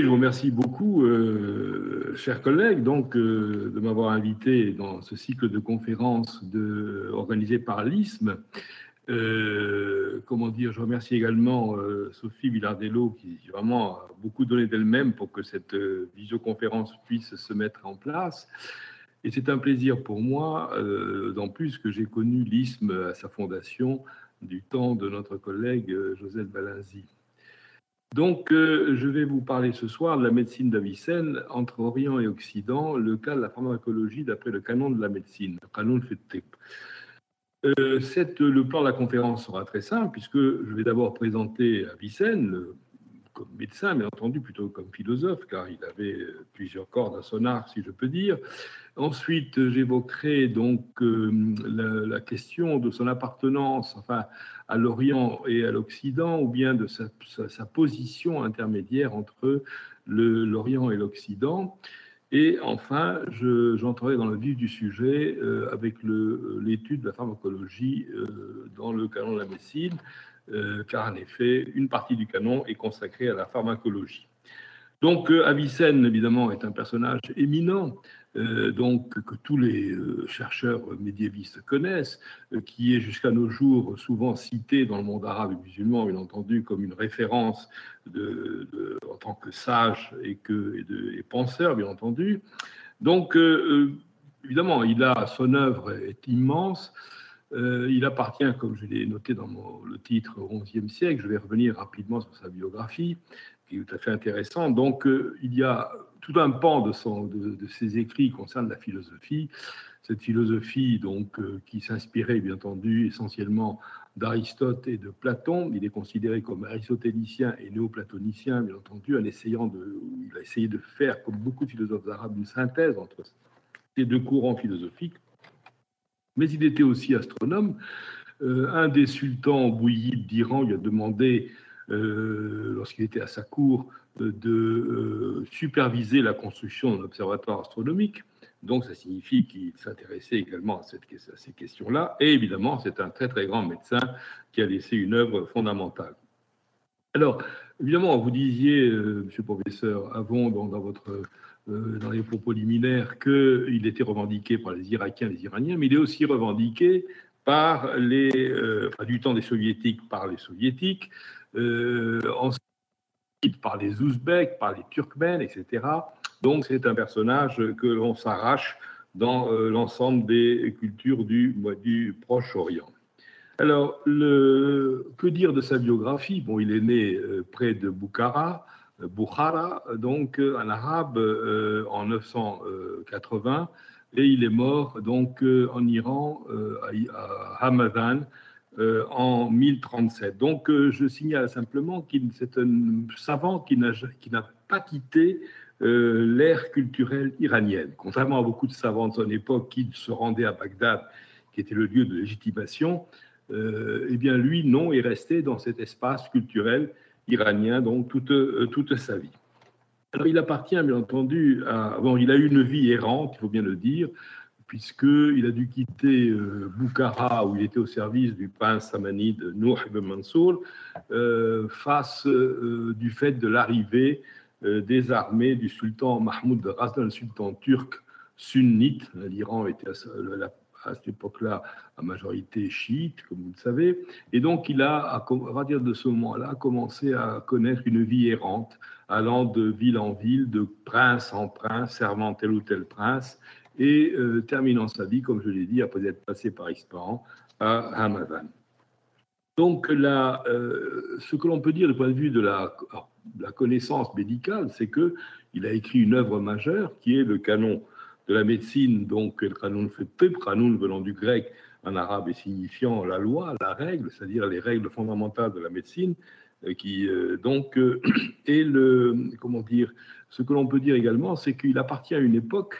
Je vous remercie beaucoup, euh, chers collègues, donc, euh, de m'avoir invité dans ce cycle de conférences de, par l'ISM. Euh, comment dire, je remercie également Sophie Villardello qui vraiment a beaucoup donné d'elle-même pour que cette visioconférence puisse se mettre en place. Et c'est un plaisir pour moi, d'en plus que j'ai connu l'ISM à sa fondation du temps de notre collègue Joseph Balinzi. Donc, euh, je vais vous parler ce soir de la médecine d'Avicenne entre Orient et Occident, le cas de la pharmacologie d'après le canon de la médecine, le canon de euh, le plan de la conférence sera très simple, puisque je vais d'abord présenter Avicenne, comme médecin, mais entendu, plutôt comme philosophe, car il avait plusieurs cordes à son art, si je peux dire. Ensuite, j'évoquerai donc euh, la, question de son appartenance enfin, à l'Orient et à l'Occident, ou bien de sa, position intermédiaire entre l'Orient et l'Occident. Et enfin, j'entrerai dans le vif du sujet euh, avec l'étude de la pharmacologie euh, dans le canon de la médecine, car en effet, une partie du canon est consacrée à la pharmacologie. Donc, Avicenne, évidemment, est un personnage éminent euh, donc que tous les euh, chercheurs médiévistes connaissent, euh, qui est jusqu'à nos jours souvent cité dans le monde arabe et musulman, bien entendu, comme une référence en tant que sage et, que, penseur, bien entendu. Donc, évidemment, il a, son œuvre est immense. Il appartient, comme je l'ai noté dans le titre, au XIe siècle. Je vais revenir rapidement sur sa biographie, qui est tout à fait intéressant. Donc, il y a tout un pan de, son, de, ses écrits concerne la philosophie. Cette philosophie donc, euh, qui s'inspirait bien entendu essentiellement d'Aristote et de Platon. Il est considéré comme aristotélicien et néoplatonicien, bien entendu, en essayant de, il a essayé de faire, comme beaucoup de philosophes arabes, une synthèse entre ces deux courants philosophiques. Mais il était aussi astronome. Euh, un des sultans bouillides d'Iran lui a demandé, euh, lorsqu'il était à sa cour, de euh, superviser la construction d'un observatoire astronomique. Donc, ça signifie qu'il s'intéressait également à, ces questions-là. Et évidemment, c'est un très, très grand médecin qui a laissé une œuvre fondamentale. Alors, évidemment, vous disiez, monsieur le professeur, avant, dans, votre, dans les propos liminaires, qu'il était revendiqué par les Irakiens les Iraniens, mais il est aussi revendiqué par les, du temps des Soviétiques par les Soviétiques, par les Ouzbeks, par les Turkmènes, etc. Donc c'est un personnage que l'on s'arrache dans euh, l'ensemble des cultures du, Proche-Orient. Alors, que dire de sa biographie? Bon, il est né euh, près de Bukhara, euh, Bukhara, donc en arabe, en 980, et il est mort donc en Iran, à Hamadan, euh, en 1037. Donc, euh, je signale simplement qu'il c'est un savant qui n'a, qui n'a pas quitté euh, l'ère culturelle iranienne. Contrairement à beaucoup de savants de son époque qui se rendaient à Bagdad, qui était le lieu de légitimation, eh bien, lui, non, est resté dans cet espace culturel iranien, donc toute, toute sa vie. Alors, il appartient, bien entendu, à. Bon, il a eu une vie errante, il faut bien le dire puisqu'il a dû quitter euh, Boukhara, où il était au service du prince samanide Nour ibn Mansour, euh, face euh, du fait de l'arrivée des armées du sultan Mahmoud Ghazna, le sultan turc sunnite. L'Iran était à, cette époque-là à majorité chiite, comme vous le savez. Et donc, il a, à partir de ce moment-là, commencé à connaître une vie errante, allant de ville en ville, de prince en prince, servant tel ou tel prince, et euh, terminant sa vie, comme je l'ai dit, après être passé par Ispahan à Hamadan. Donc, là, euh, ce que l'on peut dire du point de vue de la, la connaissance médicale, c'est qu'il a écrit une œuvre majeure qui est le canon de la médecine, donc le canon fait canon venant du grec en arabe et signifiant la loi, la règle, c'est-à-dire les règles fondamentales de la médecine, euh, qui donc est le comment dire. Ce que l'on peut dire également, c'est qu'il appartient à une époque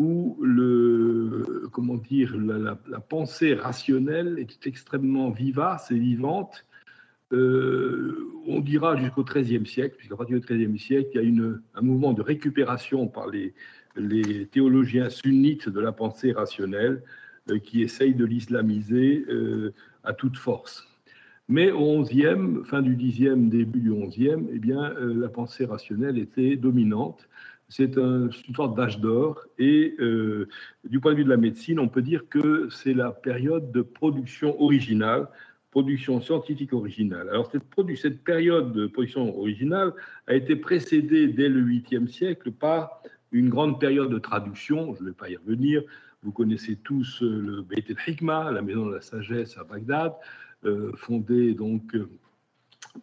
où le, comment dire, la, pensée rationnelle est extrêmement vivace et vivante. Euh, on dira jusqu'au XIIIe siècle, puisqu'à partir du XIIIe siècle, il y a une, un mouvement de récupération par les, les théologiens sunnites de la pensée rationnelle euh, qui essayent de l'islamiser euh, à toute force. Mais au 11e, fin du 10e, début du 11e, eh bien, euh, la pensée rationnelle était dominante. C'est une sorte d'âge d'or. Et du point de vue de la médecine, on peut dire que c'est la période de production originale, production scientifique originale. Alors, cette, cette période de production originale a été précédée dès le 8e siècle par une grande période de traduction. Je ne vais pas y revenir. Vous connaissez tous le Beit el-Hikmah, la maison de la sagesse à Bagdad. Euh, fondée donc euh,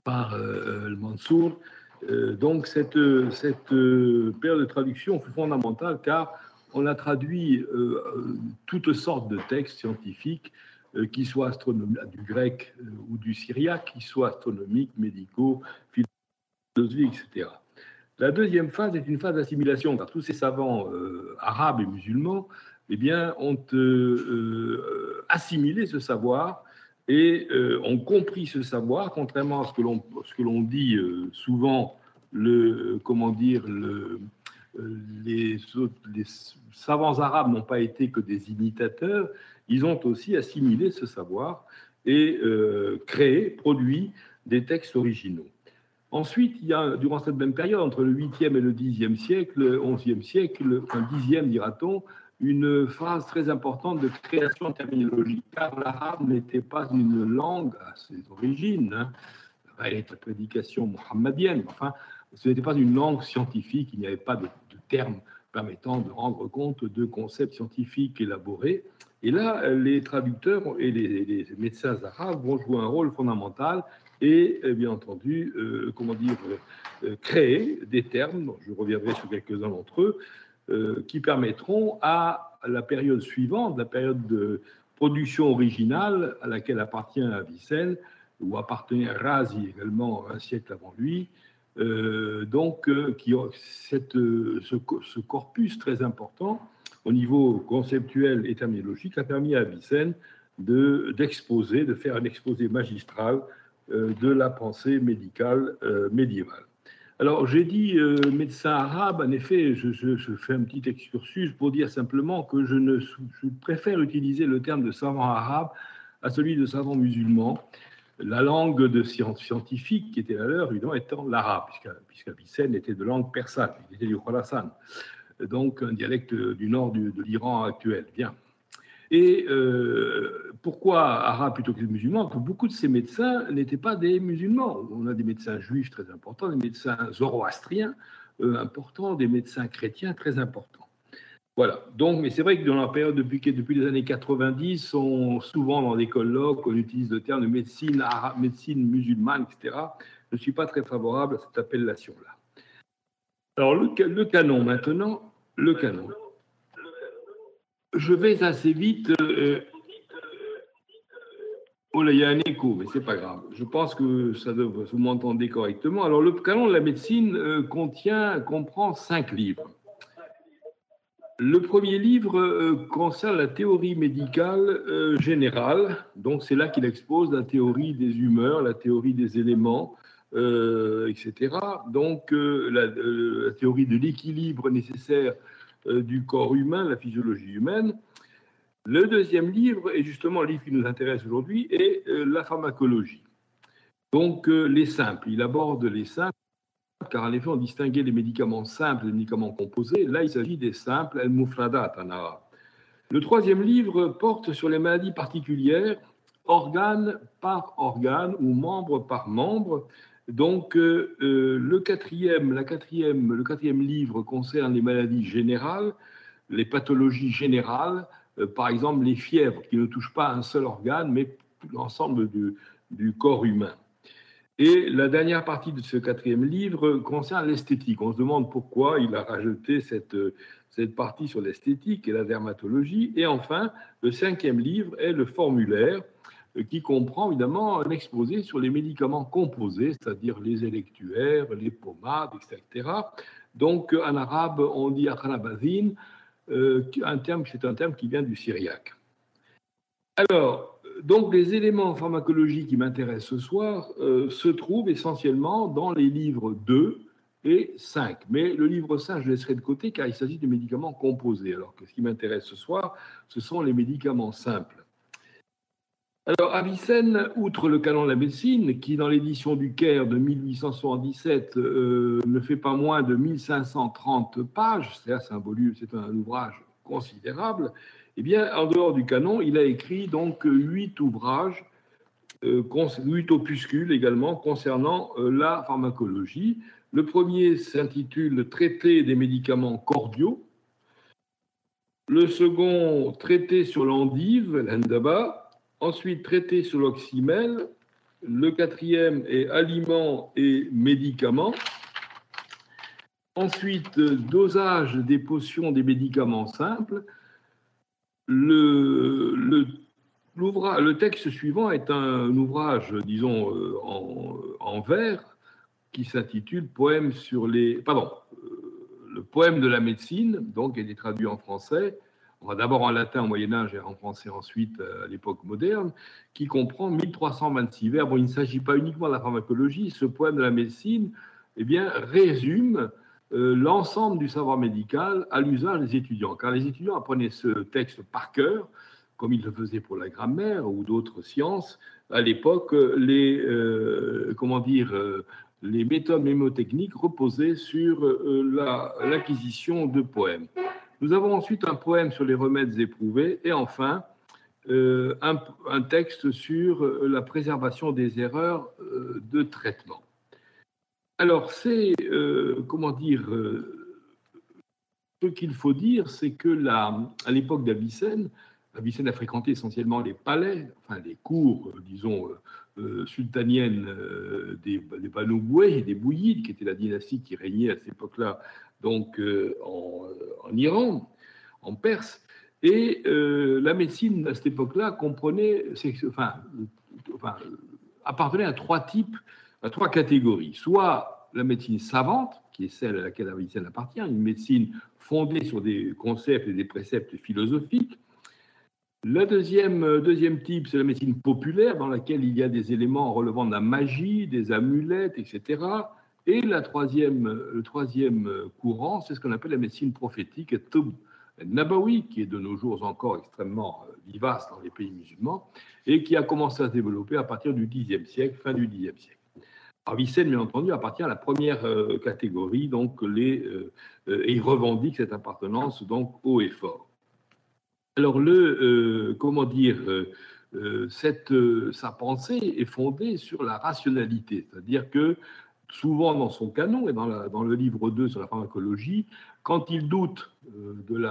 par euh, le Mansour. donc cette, cette période de traduction fut fondamentale car on a traduit toutes sortes de textes scientifiques, qui soient astronomiques, du grec ou du syriaque, qui soient astronomiques, médicaux, philosophiques, etc. La deuxième phase est une phase d'assimilation, car tous ces savants arabes et musulmans eh ont assimilé ce savoir et euh, ont compris ce savoir, contrairement à ce que l'on, dit euh, souvent, dire, le, euh, les, les, savants arabes n'ont pas été que des imitateurs, ils ont aussi assimilé ce savoir et créé, produit des textes originaux. Ensuite, il y a, durant cette même période, entre le 8e et le 10e siècle, le 11e siècle, enfin 10e dira-t-on, une phase très importante de création terminologique, car l'arabe n'était pas une langue à ses origines, hein. elle est la prédication mohammedienne, enfin, ce n'était pas une langue scientifique, il n'y avait pas de, termes permettant de rendre compte de concepts scientifiques élaborés. Et là, les traducteurs et les, médecins arabes vont jouer un rôle fondamental et, bien entendu, euh, comment dire, euh, créer des termes, je reviendrai sur quelques-uns d'entre eux, euh, qui permettront à la période suivante, la période de production originale à laquelle appartient Avicenne, ou appartenait Razi également un siècle avant lui, euh, donc euh, qui, cette, ce, ce, corpus très important au niveau conceptuel et terminologique a permis à Avicenne d'exposer, de, faire un exposé magistral de la pensée médicale médiévale. Alors, j'ai dit euh, médecin arabe, en effet, je, fais un petit excursus pour dire simplement que je, préfère utiliser le terme de savant arabe à celui de savant musulman. La langue de science scientifique qui était la leur, évidemment, étant l'arabe, puisqu'Avicenne était de langue persane, il était du Khorasan, donc un dialecte du nord de l'Iran actuel. Bien. Et euh, pourquoi arabe plutôt que musulman Que beaucoup de ces médecins n'étaient pas des musulmans? On a des médecins juifs très importants, des médecins zoroastriens euh, importants, des médecins chrétiens très importants. Voilà. Donc, mais c'est vrai que dans la période depuis, depuis les années 90, on, souvent dans des colloques, on utilise le terme de médecine arabe, médecine musulmane, etc. Je ne suis pas très favorable à cette appellation-là. Alors, le canon maintenant, le canon. Je vais assez vite. Euh, oh là, il y a un écho, mais c'est pas grave. Je pense que ça devrait, vous m'entendez correctement. Alors, le canon de la médecine euh, contient, comprend cinq livres. Le premier livre euh, concerne la théorie médicale générale. Donc, c'est là qu'il expose la théorie des humeurs, la théorie des éléments, etc. Donc, la, théorie de l'équilibre nécessaire euh, du corps humain, la physiologie humaine. Le deuxième livre, et justement le livre qui nous intéresse aujourd'hui, est euh, la pharmacologie. Donc euh, les simples, il aborde les simples, car en effet on distinguait les médicaments simples les médicaments composés. Là il s'agit des simples, el-mufradat en. Le troisième livre porte sur les maladies particulières, organe par organe ou membre par membre, donc, euh, euh, le, quatrième, la quatrième, le quatrième livre concerne les maladies générales, les pathologies générales, euh, par exemple les fièvres qui ne touchent pas un seul organe, mais l'ensemble du, du, corps humain. Et la dernière partie de ce quatrième livre concerne l'esthétique. On se demande pourquoi il a rajouté cette, cette partie sur l'esthétique et la dermatologie. Et enfin, le cinquième livre est le formulaire qui comprend évidemment un exposé sur les médicaments composés, c'est-à-dire les électuaires, les pommades, etc. Donc, en arabe, on dit akhanabazine, euh, un terme, c'est un terme qui vient du syriaque. Alors, donc, les éléments pharmacologiques qui m'intéressent ce soir euh, se trouvent essentiellement dans les livres 2 et 5. Mais le livre 5, je laisserai de côté car il s'agit de médicaments composés. Alors que ce qui m'intéresse ce soir, ce sont les médicaments simples. Alors, Avicenne, outre le canon de la médecine, qui dans l'édition du Caire de 1877 euh, ne fait pas moins de 1530 pages, c'est un volume, c'est un ouvrage considérable, eh bien, en dehors du canon, il a écrit donc huit ouvrages, euh, huit opuscules également concernant euh, la pharmacologie. Le premier s'intitule Traité des médicaments cordiaux. Le second, Traité sur l'endive, l'endaba. Ensuite, traité sur l'oxymel. Le quatrième est aliments et médicaments. Ensuite, dosage des potions des médicaments simples. Le, le, le texte suivant est un ouvrage, disons, euh, en, en vers qui s'intitule Poème sur les. Pardon, euh, le poème de la médecine, donc il est traduit en français, d'abord en latin au Moyen Âge et en français ensuite euh, à l'époque moderne, qui comprend 1326 vers. Il ne s'agit pas uniquement de la pharmacologie, ce poème de la médecine eh bien, résume euh, l'ensemble du savoir médical à l'usage des étudiants, car les étudiants apprenaient ce texte par cœur, comme ils le faisaient pour la grammaire ou d'autres sciences. À l'époque, les, euh, comment dire, les méthodes mémotechniques reposaient sur l'acquisition de poèmes. Nous avons ensuite un poème sur les remèdes éprouvés et enfin euh, un, texte sur euh, la préservation des erreurs euh, de traitement. Alors, c'est, comment dire, ce qu'il faut dire, c'est que à l'époque d'Avicenne, Avicenne a fréquenté essentiellement les palais, enfin les cours, disons, sultaniennes des, des et des Bouyides, qui était la dynastie qui régnait à cette époque-là donc euh, en, Iran, en Perse. Et euh, la médecine à cette époque-là comprenait, enfin, appartenait à trois types, à trois catégories. Soit la médecine savante, qui est celle à laquelle la médecine appartient, une médecine fondée sur des concepts et des préceptes philosophiques. Le deuxième, deuxième type, c'est la médecine populaire, dans laquelle il y a des éléments relevant de la magie, des amulettes, etc. Et la troisième, le troisième courant, c'est ce qu'on appelle la médecine prophétique, Nabawi, qui est de nos jours encore extrêmement euh, vivace dans les pays musulmans, et qui a commencé à se développer à partir du Xe siècle, fin du Xe siècle. Avicenne, bien entendu, appartient à la première euh, catégorie, donc les, euh, et il revendique cette appartenance donc haut et fort. Alors le, comment dire, cette, sa pensée est fondée sur la rationalité, c'est-à-dire que souvent dans son canon et dans, le livre 2 sur la pharmacologie, quand il doute euh, de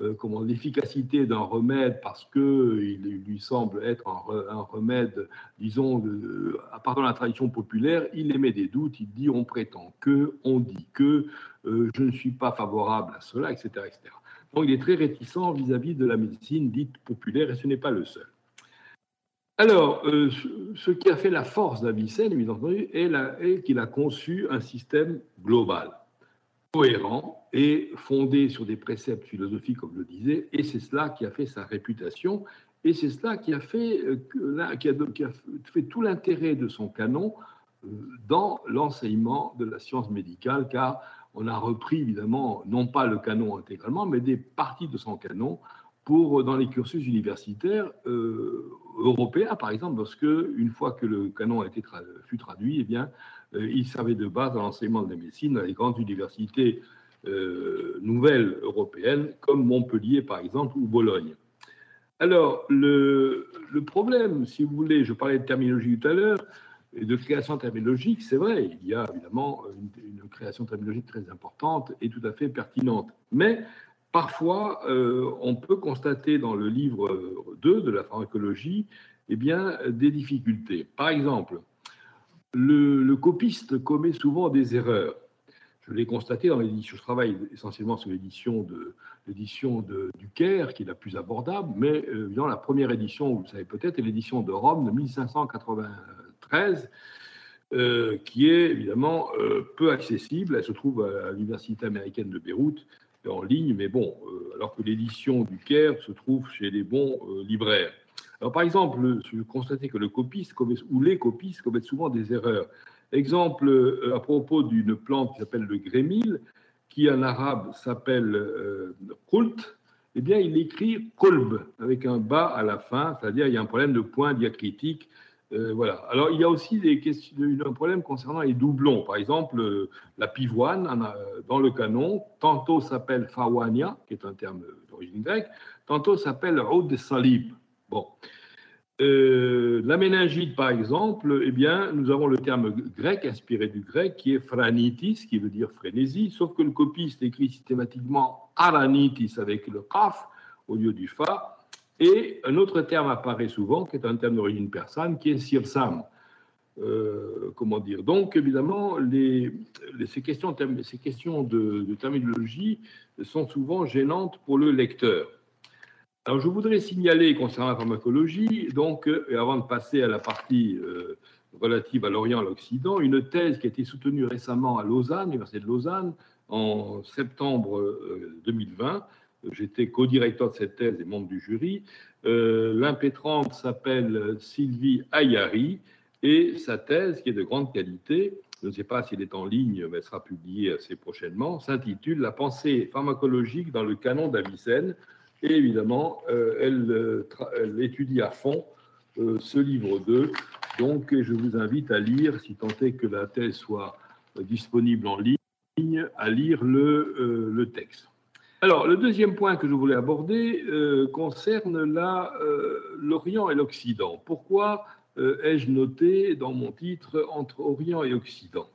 euh, l'efficacité d'un remède parce qu'il lui semble être un, remède, disons, de, à part de la tradition populaire, il émet des doutes, il dit on prétend que, on dit que, euh, je ne suis pas favorable à cela, etc. etc. Donc il est très réticent vis-à-vis -vis de la médecine dite populaire et ce n'est pas le seul. Alors, euh, ce qui a fait la force d'Avicenne, bien entendu, est, qu'il a conçu un système global, cohérent et fondé sur des préceptes philosophiques, comme je le disais, et c'est cela qui a fait sa réputation, et c'est cela qui a fait, euh, tout l'intérêt de son canon euh, dans l'enseignement de la science médicale, car on a repris évidemment, non pas le canon intégralement, mais des parties de son canon pour dans les cursus universitaires euh, européens, par exemple, parce que une fois que le canon a été fut traduit, eh bien, euh, il servait de base à l'enseignement de la médecine dans les grandes universités euh, nouvelles européennes, comme Montpellier, par exemple, ou Bologne. Alors, le, problème, si vous voulez, je parlais de terminologie tout à l'heure, et de création terminologique, c'est vrai, il y a évidemment une, une, création terminologique très importante et tout à fait pertinente. Mais Parfois, euh, on peut constater dans le livre 2 de la pharmacologie eh bien, des difficultés. Par exemple, le, copiste commet souvent des erreurs. Je l'ai constaté dans l'édition, je travaille essentiellement sur l'édition de l'édition du Caire, qui est la plus abordable, mais euh, dans la première édition, vous le savez peut-être, est l'édition de Rome de 1593, euh, qui est évidemment peu accessible. Elle se trouve à l'Université américaine de Beyrouth, en ligne, mais bon, euh, alors que l'édition du Caire se trouve chez les bons euh, libraires. Alors, par exemple, je constatais que le copiste ou les copistes commettent souvent des erreurs. Exemple, euh, à propos d'une plante qui s'appelle le grémil, qui en arabe s'appelle kult eh bien, il écrit kolb avec un bas à la fin, c'est-à-dire il y a un problème de point diacritique. Euh, voilà. Alors, il y a aussi des questions, un problème concernant les doublons. Par exemple, euh, la pivoine, dans le canon, tantôt s'appelle fawania, qui est un terme d'origine grecque, tantôt s'appelle oud salib. Bon. Euh, la méningite, par exemple, eh bien, nous avons le terme grec, inspiré du grec, qui est phranitis, qui veut dire frénésie, sauf que le copiste écrit systématiquement aranitis avec le kaf au lieu du fa, et un autre terme apparaît souvent, qui est un terme d'origine persane, qui est sirsam. Euh, comment dire? Donc, évidemment, ces questions, de, terminologie sont souvent gênantes pour le lecteur. Alors, je voudrais signaler concernant la pharmacologie, donc, euh, avant de passer à la partie euh, relative à l'Orient et à l'Occident, une thèse qui a été soutenue récemment à Lausanne, l'Université de Lausanne, en septembre 2020. Euh, J'étais co-directeur de cette thèse et membre du jury. L'impétrante s'appelle Sylvie Ayari et sa thèse, qui est de grande qualité, je ne sais pas si elle est en ligne, mais elle sera publiée assez prochainement, s'intitule La pensée pharmacologique dans le canon d'Avicenne et évidemment, euh, euh, elle, étudie à fond euh, ce livre 2. Donc, je vous invite à lire, si tant est que la thèse soit disponible en ligne, à lire le texte. Alors, le deuxième point que je voulais aborder concerne l'Orient et l'Occident. Pourquoi ai-je noté dans mon titre entre Orient et Occident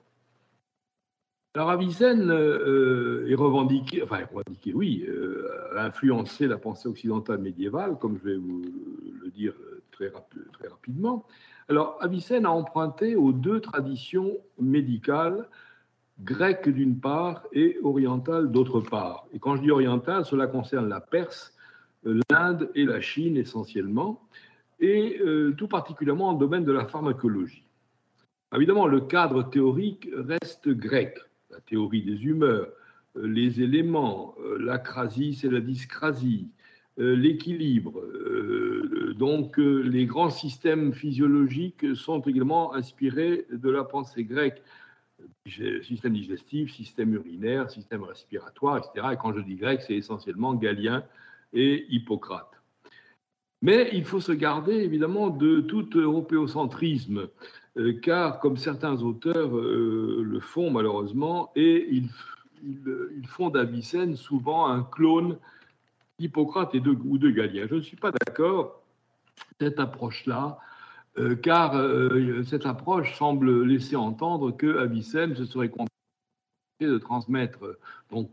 alors Avicenne euh, est revendiqué, enfin revendiqué, oui, euh, a influencé la pensée occidentale médiévale, comme je vais vous le dire très, très rapidement. Alors Avicenne a emprunté aux deux traditions médicales, grecques d'une part et orientales d'autre part. Et quand je dis orientale, cela concerne la Perse, l'Inde et la Chine essentiellement, et euh, tout particulièrement en domaine de la pharmacologie. Évidemment, le cadre théorique reste grec la théorie des humeurs, euh, les éléments, euh, l'acrasie et la dyscrasie, l'équilibre. Donc les grands systèmes physiologiques sont également inspirés de la pensée grecque. Système digestif, système urinaire, système respiratoire, etc. Et quand je dis grec, c'est essentiellement Galien et Hippocrate. Mais il faut se garder évidemment de tout européocentrisme euh, car comme certains auteurs euh, le font malheureusement, et ils, font d'Avicenne souvent un clone de, ou de Galien. Je ne suis pas d'accord cette approche-là, euh, car cette approche semble laisser entendre que Avicenne se serait contenté de transmettre, donc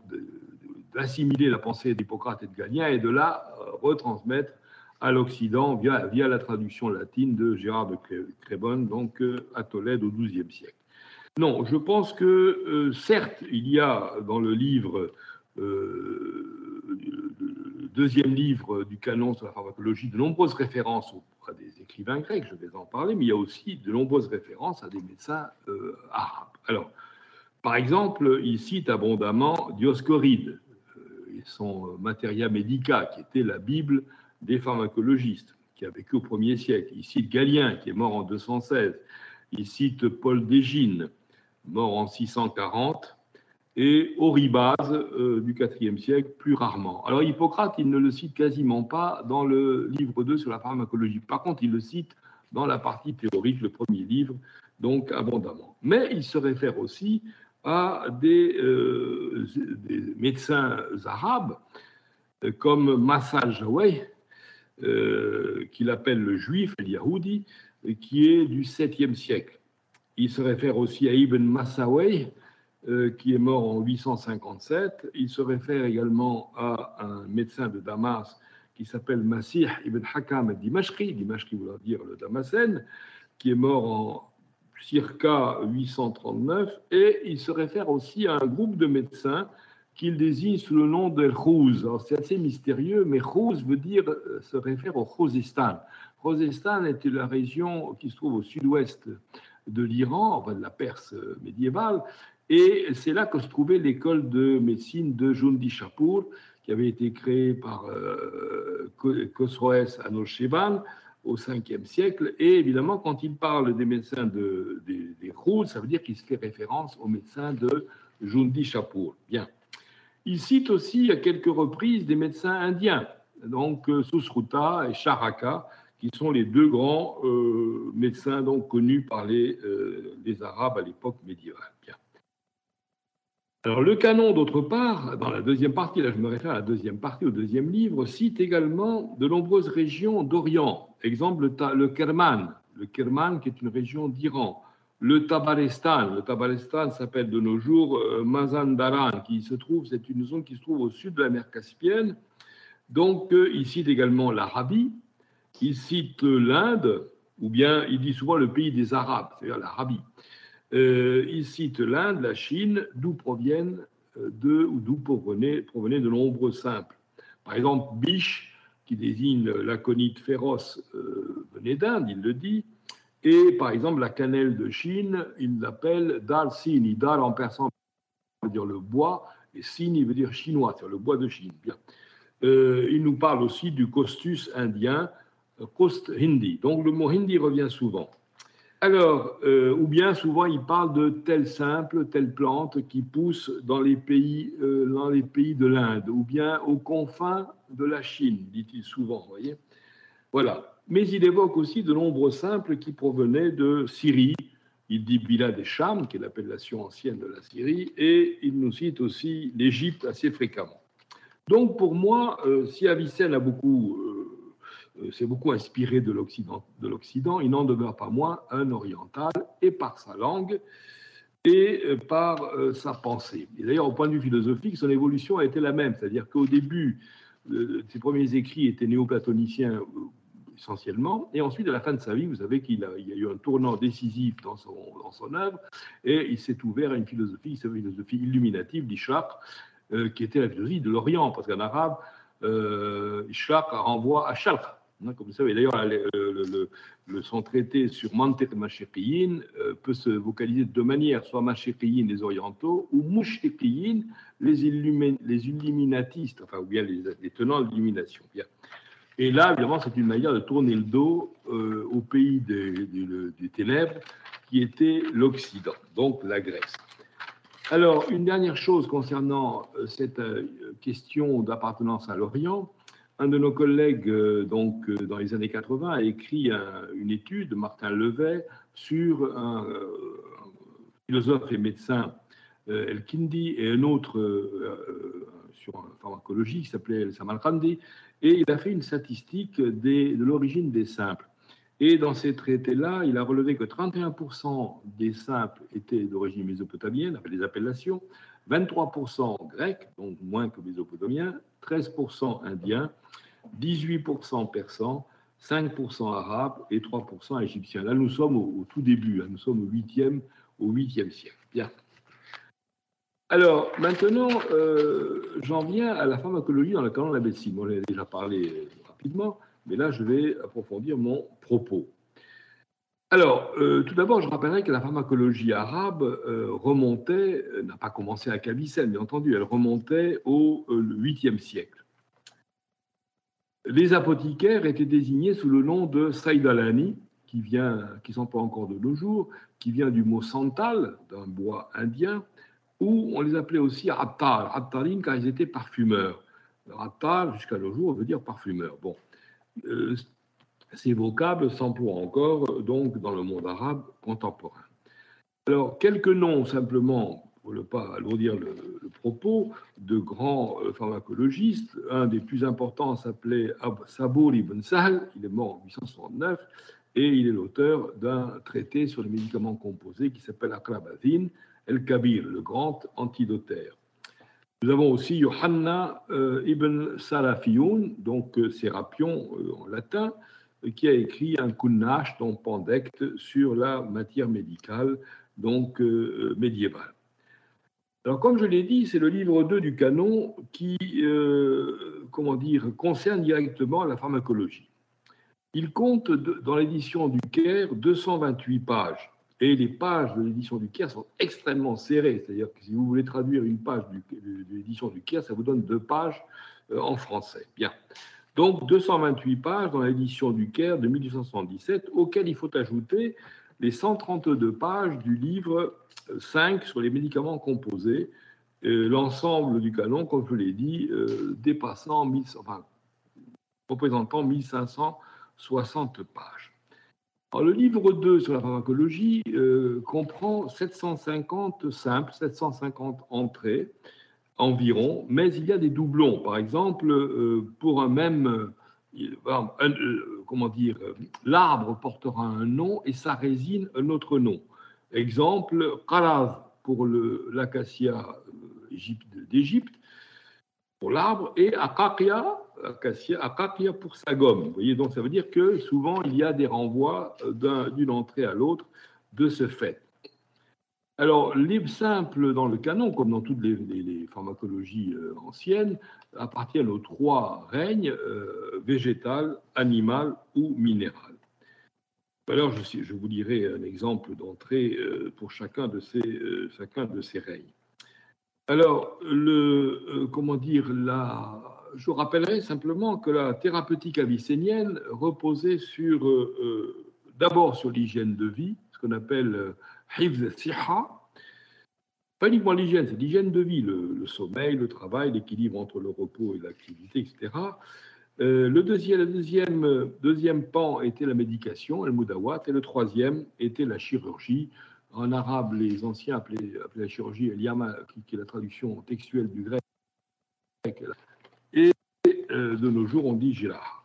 d'assimiler la pensée d'Hippocrate et de Galien, et de la retransmettre à l'Occident via, la traduction latine de Gérard de Crébonne, donc euh, à Tolède au XIIe siècle. Non, je pense que euh, certes, il y a dans le livre, euh, le deuxième livre du canon sur la pharmacologie, de nombreuses références à grecs, je vais en parler, mais il y a aussi de nombreuses références à des médecins arabes. Alors, par exemple, il cite abondamment Dioscoride, son Materia Medica, qui était la Bible des pharmacologistes qui a vécu au 1er siècle. Il cite Galien, qui est mort en 216. Il cite Paul d'Égine, mort en 640. Et Oribase euh, du IVe siècle, plus rarement. Alors Hippocrate, il ne le cite quasiment pas dans le livre 2 sur la pharmacologie. Par contre, il le cite dans la partie théorique, le premier livre, donc abondamment. Mais il se réfère aussi à des, euh, médecins arabes euh, comme Massa Jaway, euh, qu'il appelle le juif, el Yahudi, qui est du 7e siècle. Il se réfère aussi à Ibn Massaway, euh, qui est mort en 857. Il se réfère également à un médecin de Damas qui s'appelle Masih ibn Hakam Dimashqi, Dimashqi voulant dire le Damascène, qui est mort en circa 839. Et il se réfère aussi à un groupe de médecins qu'il désigne sous le nom de Khouz. C'est assez mystérieux, mais Khouz veut dire, euh, se réfère au Khuzestan. Khuzestan était la région qui se trouve au sud-ouest de l'Iran, enfin de la Perse médiévale, et c'est là que se trouvait l'école de médecine de Jundi Shapur, qui avait été créée par euh, Khosroes Anoshevan au 5e siècle. Et évidemment, quand il parle des médecins de, des, des ça veut dire qu'il se fait référence aux médecins de Jundi Shapur. Bien. Il cite aussi à quelques reprises des médecins indiens, donc Susruta et Charaka, qui sont les deux grands médecins donc connus par les, les Arabes à l'époque médiévale. Alors le canon, d'autre part, dans la deuxième partie, là je me réfère à la deuxième partie, au deuxième livre, cite également de nombreuses régions d'Orient. Exemple, le Kerman, le Kerman qui est une région d'Iran. Le Tabarestan, le Tabarestan s'appelle de nos jours euh, Mazandaran, qui se trouve, c'est une zone qui se trouve au sud de la mer Caspienne. Donc euh, il cite également l'Arabie, il cite l'Inde, ou bien il dit souvent le pays des Arabes, c'est-à-dire l'Arabie. Euh, il cite l'Inde, la Chine, d'où proviennent euh, de, ou d'où provenaient, de nombreux simples. Par exemple, Biche, qui désigne l'aconite féroce, euh, venait d'Inde, il le dit. Et par exemple, la cannelle de Chine, il l'appelle Dal Sini. Dal en persan veut dire le bois, et Sini veut dire chinois, c'est le bois de Chine. Bien. il nous parle aussi du costus indien, Kost Hindi. Donc le mot hindi revient souvent. Alors, euh, ou bien souvent il parle de telle simple, telle plante qui pousse dans les pays, euh, dans les pays de l'Inde, ou bien aux confins de la Chine, dit-il souvent. Voyez voilà. Mais il évoque aussi de nombreux simples qui provenaient de Syrie. Il dit Bila des Cham, qui est l'appellation ancienne de la Syrie, et il nous cite aussi l'Égypte assez fréquemment. Donc pour moi, euh, si Avicenne a beaucoup s'est beaucoup inspiré de l'Occident, il n'en demeure pas moins un oriental, et par sa langue, et euh, par euh, sa pensée. Et d'ailleurs, au point de vue philosophique, son évolution a été la même, c'est-à-dire qu'au début, ses premiers écrits étaient néoplatoniciens essentiellement, et ensuite, à la fin de sa vie, vous savez qu'il a, y a eu un tournant décisif dans son, œuvre, et il s'est ouvert à une philosophie, une philosophie illuminative d'Ishlaq, qui était la philosophie de l'Orient, parce qu'en arabe, euh, renvoie à Shalq, comme vous savez, d'ailleurs, le, le, son traité sur Mantiq Mashiqiyin euh, peut se vocaliser de deux manières, soit Mashiqiyin, les orientaux, ou Mushriqiyin, les, illuminatistes, enfin, ou bien les, tenants de l'illumination. Et là, évidemment, c'est une manière de tourner le dos euh, au pays des, des, ténèbres, qui était l'Occident, donc la Grèce. Alors, une dernière chose concernant euh, cette question d'appartenance à l'Orient, un de nos collègues, euh, donc, euh, dans les années 80, a écrit une étude, Martin Levet, sur un, euh, philosophe et médecin, El Kindi, et un autre sur un pharmacologie qui s'appelait Samarkandi, et il a fait une statistique de l'origine des simples. Et dans ces traités-là, il a relevé que 31% des simples étaient d'origine mésopotamienne, avec les appellations, 23% grecs, donc moins que mésopotamiens, 13% indiens, 18% persans, 5% arabes et 3% égyptiens. Là, nous sommes au, tout début, hein. nous sommes au 8e, au 8e siècle. Bien. Alors, maintenant, euh, j'en viens à la pharmacologie dans le canon de la médecine. On en déjà parlé rapidement, mais là, je vais approfondir mon propos. Alors, euh, tout d'abord, je rappellerai que la pharmacologie arabe euh, remontait, n'a pas commencé à Avicenne, bien entendu, elle remontait au 8e siècle. Les apothicaires étaient désignés sous le nom de Saïdalani, qui vient, qui s'emploie encore de nos jours, qui vient du mot santal, d'un bois indien, ou on les appelait aussi attar, attarin, car ils étaient parfumeurs. Attar, jusqu'à nos jours, veut dire parfumeur. Bon, euh, ces vocables s'emploient encore donc dans le monde arabe contemporain. Alors, quelques noms simplement pour ne pas alourdir le, propos, de grands euh, pharmacologistes. Un des plus importants s'appelait Sabour ibn Sahl, il est mort en 869, et il est l'auteur d'un traité sur les médicaments composés qui s'appelle Akrabazin el-Kabir, le grand antidotaire. Nous avons aussi Johanna euh, ibn Salafioun, donc euh, Sérapion en latin, qui a écrit un Kunnash, donc Pandecte, sur la matière médicale, donc médiévale. Alors, comme je l'ai dit, c'est le livre 2 du canon qui, euh, comment dire, concerne directement la pharmacologie. Il compte dans l'édition du Caire 228 pages. Et les pages de l'édition du Caire sont extrêmement serrées. C'est-à-dire que si vous voulez traduire une page de l'édition du Caire, ça vous donne deux pages euh, en français. Bien. Donc 228 pages dans l'édition du Caire de 1877, auquel il faut ajouter les 132 pages du livre 5 sur les médicaments composés, l'ensemble du canon, comme je l'ai dit, dépassant, enfin, représentant 1560 pages. Le livre 2 sur la pharmacologie comprend 750 simples, 750 entrées environ, mais il y a des doublons. Par exemple, pour un même euh, comment dire, euh, l'arbre portera un nom et sa résine un autre nom. Exemple, Qaraz pour l'acacia euh, d'Égypte, pour l'arbre, et Akakia, acacia, pour sa gomme. Vous voyez, donc ça veut dire que souvent il y a des renvois d'une entrée à l'autre de ce fait. Alors, les simples dans le canon, comme dans toutes les, pharmacologies euh, anciennes, appartiennent aux trois règnes, euh, végétal, animal ou minéral. Alors, je, vous dirai un exemple d'entrée euh, pour chacun de ces, chacun règnes. Alors, le, comment dire, la, je rappellerai simplement que la thérapeutique avicénienne reposait sur, d'abord sur l'hygiène de vie, ce qu'on appelle pas uniquement l'hygiène, c'est l'hygiène de vie, le, sommeil, le travail, l'équilibre entre le repos et l'activité, etc. Euh, le deuxième, pan était la médication, le moudawat, et le troisième était la chirurgie. En arabe, les anciens appelaient, la chirurgie el yama, qui, est la traduction textuelle du grec. Et euh, de nos jours, on dit gérard.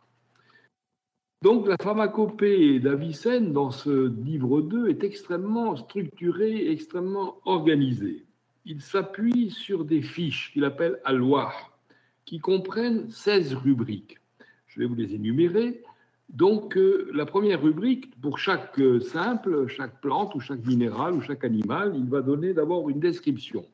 Donc la pharmacopée d'Avicenne dans ce livre 2 est extrêmement structurée, extrêmement organisée. Il s'appuie sur des fiches qu'il appelle alloir, qui comprennent 16 rubriques. Je vais vous les énumérer. Donc euh, la première rubrique, pour chaque euh, simple, chaque plante ou chaque minéral ou chaque animal, il va donner d'abord une description.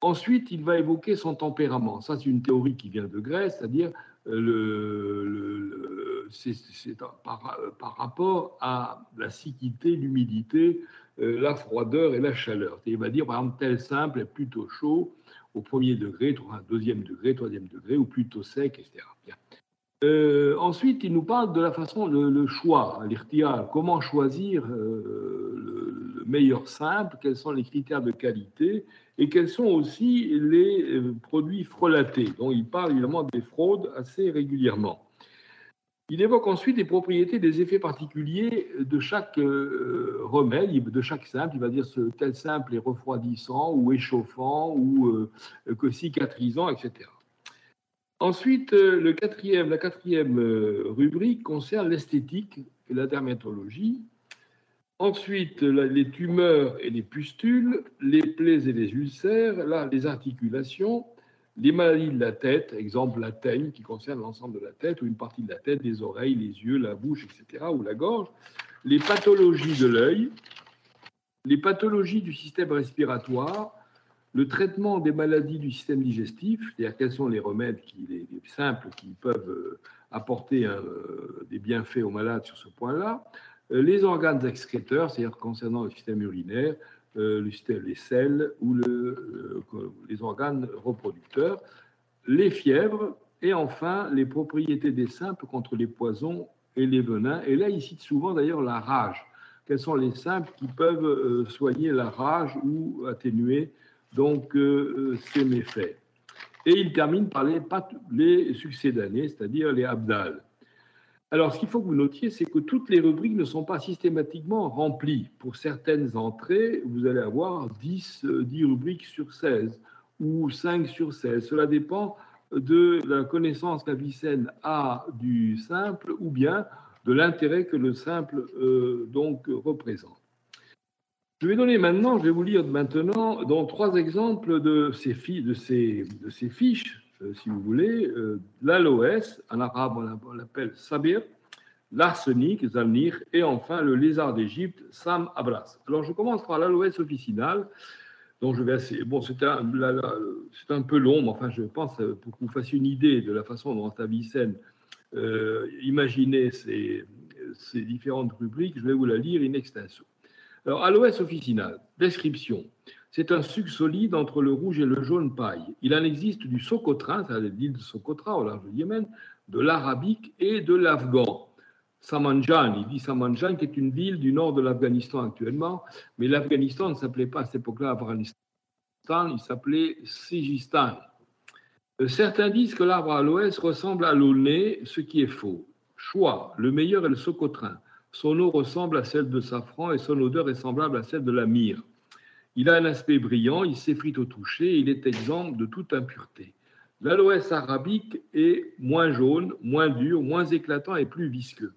Ensuite, il va évoquer son tempérament. Ça, c'est une théorie qui vient de Grèce, c'est-à-dire le, c'est par, par, rapport à la siccité, l'humidité, euh, la froideur et la chaleur. Il va dire, par exemple, tel simple est plutôt chaud au premier degré, deuxième degré, troisième degré, ou plutôt sec, etc. Euh, ensuite, il nous parle de la façon, le, choix, l'irtial, comment choisir euh, le, meilleur simple, quels sont les critères de qualité? Et quels sont aussi les euh, produits frelatés, dont il parle évidemment des fraudes assez régulièrement. Il évoque ensuite les propriétés des effets particuliers de chaque remède, de chaque simple. Il va dire que tel simple est refroidissant ou échauffant ou euh, cicatrisant, etc. Ensuite, quatrième, la quatrième rubrique concerne l'esthétique et la dermatologie. Ensuite, les tumeurs et les pustules, les plaies et les ulcères, là, les articulations, les maladies de la tête, exemple la teigne qui concerne l'ensemble de la tête ou une partie de la tête, les oreilles, les yeux, la bouche, etc., ou la gorge, les pathologies de l'œil, les pathologies du système respiratoire, le traitement des maladies du système digestif, c'est-à-dire quels sont les remèdes qui, les, simples qui peuvent euh, apporter euh, des bienfaits aux malades sur ce point-là, euh, les organes excréteurs, c'est-à-dire concernant le système urinaire, le système, les selles ou le, les organes reproducteurs, les fièvres et enfin les propriétés des simples contre les poisons et les venins. Et là, il cite souvent d'ailleurs la rage. Quels sont les simples qui peuvent soigner la rage ou atténuer donc ces méfaits Et il termine par les, les succédanés, c'est-à-dire les abdales. Alors, ce qu'il faut que vous notiez, c'est que toutes les rubriques ne sont pas systématiquement remplies. Pour certaines entrées, vous allez avoir 10, 10 euh, rubriques sur 16 ou 5 sur 16. Cela dépend de la connaissance qu'Avicenne a du simple ou bien de l'intérêt que le simple euh, donc représente. Je vais donner maintenant, je vais vous lire maintenant dans trois exemples de ces, fiches euh, si vous voulez, euh, l'aloès, en arabe on l'appelle sabir, l'arsenic, zalnir, et enfin le lézard d'Égypte, sam abras. Alors je commence par l'aloès officinal, dont je vais assez. Bon, c'est un, un, peu long, mais enfin je pense euh, pour que vous fassiez une idée de la façon dont Avicenne euh, imaginait ces, ces différentes rubriques, je vais vous la lire in extenso. Alors, aloès officinal, description. C'est un sucre solide entre le rouge et le jaune paille. Il en existe du Socotrin, c'est-à-dire l'île de Socotra au large du Yémen, de l'arabique et de l'afghan. Samanjan, il dit Samanjan, qui est une ville du nord de l'Afghanistan actuellement, mais l'Afghanistan ne s'appelait pas à cette époque-là Afghanistan, stan, il s'appelait sigistan. Euh, certains disent que l'arbre à l'ouest ressemble à l'aulnay, ce qui est faux. Choix, le meilleur est le socotrin. Son eau ressemble à celle de safran et son odeur est semblable à celle de la myrrhe. Il a un aspect brillant, il s'effrite au toucher et il est exempt de toute impureté. L'aloès arabique est moins jaune, moins dur, moins éclatant et plus visqueux.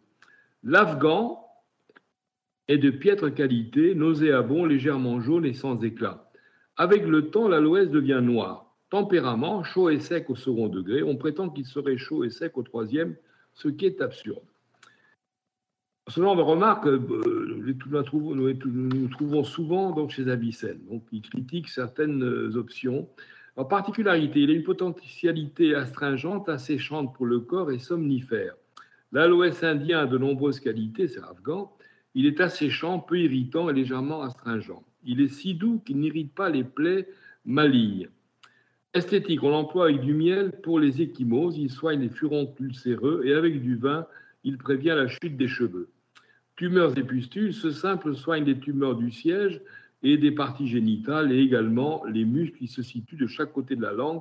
L'afghan est de piètre qualité, nauséabond, légèrement jaune et sans éclat. Avec le temps, l'aloès devient noir. Tempérament, chaud et sec au second degré. On prétend qu'il serait chaud et sec au troisième, ce qui est absurde. Selon on remarque, euh, nous, trouvons souvent donc, chez Avicenne. Donc, il critique certaines options. En particularité, il a une potentialité astringente, asséchante pour le corps et somnifère. L'aloès indien a de nombreuses qualités, c'est afghan. Il est asséchant, peu irritant et légèrement astringent. Il est si doux qu'il n'irrite pas les plaies malignes. Esthétique, on l'emploie avec du miel pour les échymoses, il soigne les furoncles ulcéreux et avec du vin, il prévient la chute des cheveux. Tumeurs et pustules, ce simple soigne les tumeurs du siège et des parties génitales et également les muscles qui se situent de chaque côté de la langue.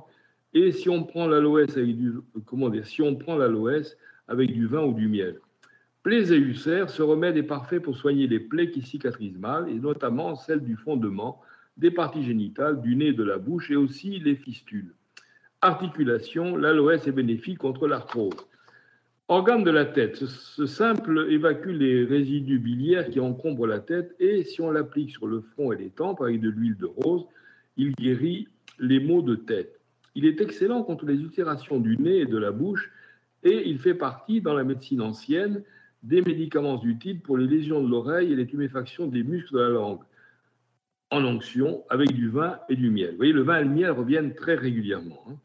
Et si on prend l'aloès avec du, dire, si on prend l'aloès avec du vin ou du miel. Plaies et ulcères, ce remède est parfait pour soigner les plaies qui cicatrisent mal, et notamment celles du fondement, des parties génitales, du nez et de la bouche, et aussi les fistules. Articulation, l'aloès est bénéfique contre l'arthrose. Organe de la tête, ce, simple évacue les résidus biliaires qui encombrent la tête et si on l'applique sur le front et les tempes avec de l'huile de rose, il guérit les maux de tête. Il est excellent contre les ulcérations du nez et de la bouche et il fait partie dans la médecine ancienne des médicaments utiles pour les lésions de l'oreille et les tuméfactions des muscles de la langue en onction avec du vin et du miel. Vous voyez, le vin et le miel reviennent très régulièrement. Hein.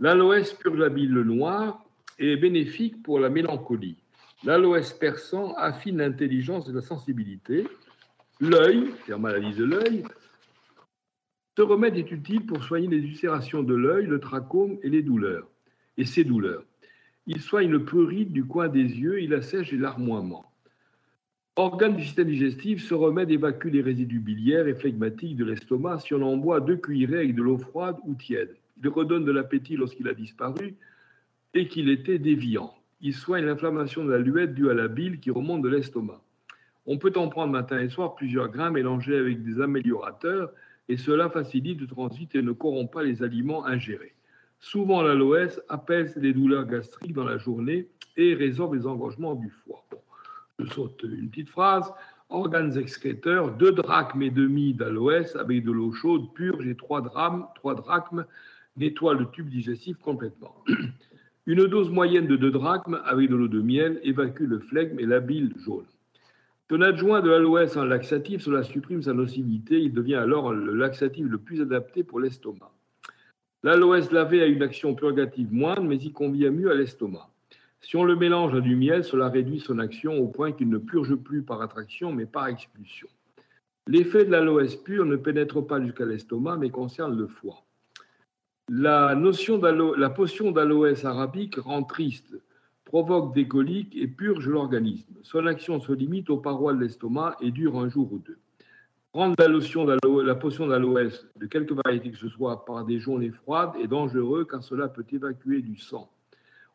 L'aloès purge la bile noire est bénéfique pour la mélancolie. L'aloès persan affine l'intelligence et la sensibilité. L'œil, c'est la maladie de l'œil, ce remède est utile pour soigner les ulcérations de l'œil, le trachome et les douleurs, et ses douleurs. Il soigne le prurite du coin des yeux, il assèche et l'armoiement. Organe du système digestif, ce remède évacue les résidus biliaires et phlegmatiques de l'estomac si on en boit deux cuillerées avec de l'eau froide ou tiède. Il redonne de l'appétit lorsqu'il a disparu et qu'il était déviant. Il soigne l'inflammation de la luette due à la bile qui remonte de l'estomac. On peut en prendre matin et soir plusieurs grains mélangés avec des améliorateurs et cela facilite le transit et ne corrompt pas les aliments ingérés. Souvent, l'aloès apaise les douleurs gastriques dans la journée et résorbe les engorgements du foie. je saute une petite phrase. Organes excréteurs, deux drachmes et demi d'aloès avec de l'eau chaude purge et trois, drachmes, trois drachmes nettoient le tube digestif complètement. Une dose moyenne de 2 drachmes avec de l'eau de miel évacue le flegme et la bile jaune. Si on adjoint de l'aloès en laxatif, cela supprime sa nocivité. Il devient alors le laxatif le plus adapté pour l'estomac. L'aloès lavé a une action purgative moindre, mais il convient mieux à l'estomac. Si on le mélange à du miel, cela réduit son action au point qu'il ne purge plus par attraction, mais par expulsion. L'effet de l'aloès pur ne pénètre pas jusqu'à l'estomac, mais concerne le foie. La, notion la potion d'aloès arabique rend triste, provoque des coliques et purge l'organisme. Son action se limite aux parois de l'estomac et dure un jour ou deux. Prendre la, la potion d'aloès de quelque variété que ce soit par des journées froides est dangereux car cela peut évacuer du sang.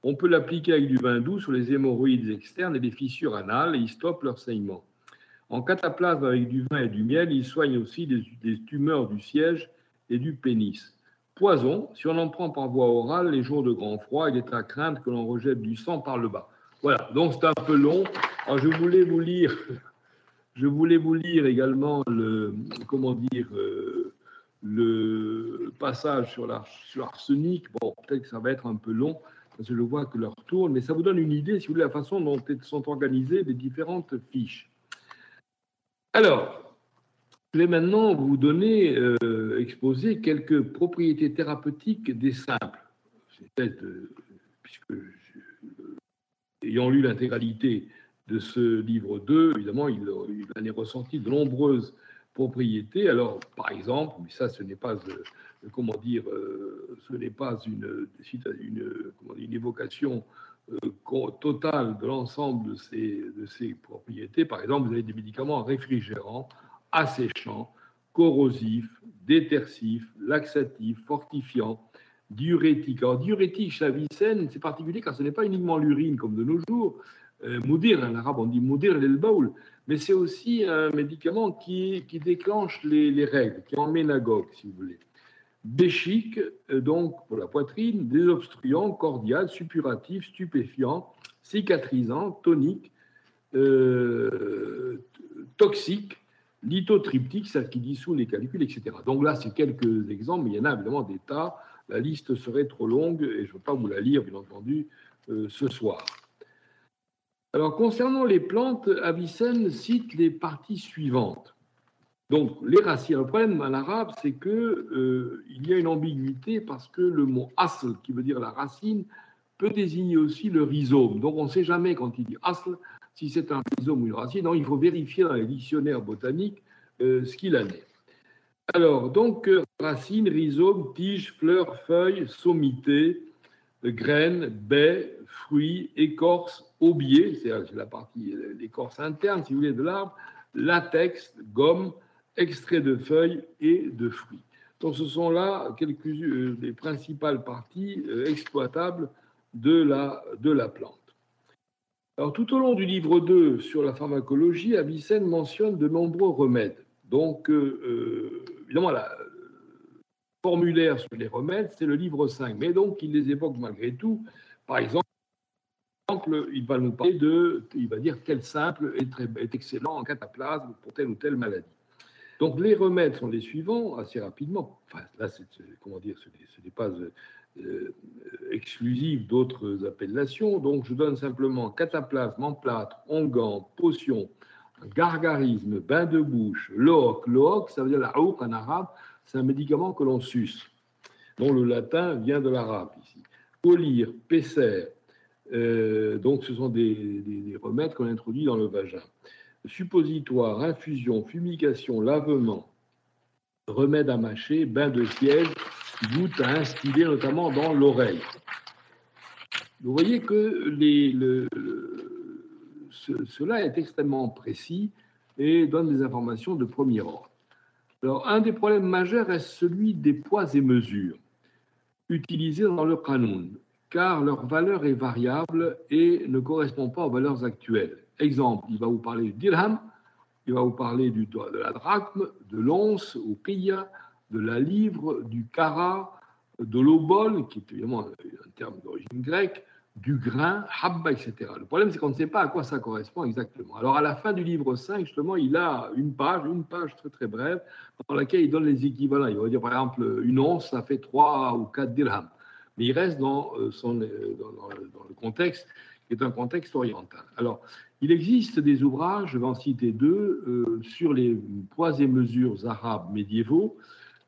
On peut l'appliquer avec du vin doux sur les hémorroïdes externes et les fissures anales et il stoppe leur saignement. En cataplasme avec du vin et du miel, il soigne aussi des tumeurs du siège et du pénis. Poison, si on en prend par voie orale, les jours de grand froid, il est à craindre que l'on rejette du sang par le bas. Voilà, donc c'est un peu long. Je voulais vous lire, je voulais vous lire également le, comment dire, euh, le passage sur l'arsenic. Bon, peut-être que ça va être un peu long, parce que je vois que l'heure tourne, mais ça vous donne une idée, si vous voulez, la façon dont sont organisées les différentes fiches. Alors, je vais maintenant vous donner, euh, exposer quelques propriétés thérapeutiques des simples. puisque, ayant lu l'intégralité de ce livre 2, évidemment, il, en est ressorti de nombreuses propriétés. Alors, par exemple, mais ça, ce n'est pas, euh, comment dire, euh, ce n'est pas une, évocation totale de l'ensemble de ces propriétés. Par exemple, vous avez des médicaments réfrigérants asséchant, corrosif, détersif, laxatif, fortifiant, diurétique. Alors, diurétique chez Avicenne, c'est particulier car ce n'est pas uniquement l'urine comme de nos jours. Euh, moudir, en arabe on dit moudir le baoul, mais c'est aussi un médicament qui, qui déclenche les, règles, qui en ménagogue, si vous voulez. Béchique, euh, donc pour la poitrine, désobstruant, cordial, suppuratif, stupéfiant, cicatrisant, tonique, euh, toxique, lithotriptyque, ça qui dissout les calculs, etc. Donc là, c'est quelques exemples, mais il y en a évidemment des tas. La liste serait trop longue et je ne veux pas vous la lire, bien entendu, euh, ce soir. Alors, concernant les plantes, Avicenne cite les parties suivantes. Donc, les racines. Le problème en arabe, c'est qu'il euh, y a une ambiguïté parce que le mot asl, qui veut dire la racine, peut désigner aussi le rhizome. Donc, on ne sait jamais quand il dit asl si c'est un rhizome ou une racine. Non, il faut vérifier dans les dictionnaires botaniques euh, ce qu'il en est. Alors, donc, euh, racine, rhizome, tige, fleurs, feuilles, sommité, graines, baies, fruits, écorce, aubier, c'est la partie, l'écorce interne, si vous voulez, de l'arbre, latex, gomme, extrait de feuilles et de fruits. Donc, ce sont là quelques euh, des principales parties exploitables de la, de la plante. Alors, tout au long du livre 2 sur la pharmacologie, Avicenne mentionne de nombreux remèdes. Donc, euh, euh, évidemment, le formulaire sur les remèdes, c'est le livre 5, mais donc il les évoque malgré tout. Par exemple, il va nous parler de, il va dire quel simple est, très, est excellent en cataplasme pour telle ou telle maladie. Donc les remèdes sont les suivants, assez rapidement. Enfin, là, comment dire, ce n'est pas euh, exclusive d'autres appellations. Donc, je donne simplement cataplasme en plâtre, onguent, potion, gargarisme, bain de bouche, look. Look, ça veut dire la en arabe, c'est un médicament que l'on suce, dont le latin vient de l'arabe ici. Polir, pesser, euh, donc ce sont des, des remèdes qu'on introduit dans le vagin. Suppositoire, infusion, fumigation, lavement, remède à mâcher, bain de siège, goutte à instiller notamment dans l'oreille. Vous voyez que cela est extrêmement précis et donne des informations de premier ordre. Alors, un des problèmes majeurs est celui des poids et mesures utilisés dans le Qanoun, car leur valeur est variable et ne correspond pas aux valeurs actuelles. Exemple, il va vous parler du dirham, il va vous parler de la drachme, de l'once, au qiyya, de la livre, du kara, de l'obol, qui est évidemment un terme d'origine grecque, du grain, habba, etc. Le problème, c'est qu'on ne sait pas à quoi ça correspond exactement. Alors, à la fin du livre 5, justement, il a une page, une page très très brève, dans laquelle il donne les équivalents. Il va dire, par exemple, une once, ça fait 3 ou 4 dirhams. Mais il reste dans, euh, son, euh, dans, le contexte, qui est un contexte oriental. Alors, il existe des ouvrages, je vais en citer deux, euh, sur les poids et mesures arabes médiévaux.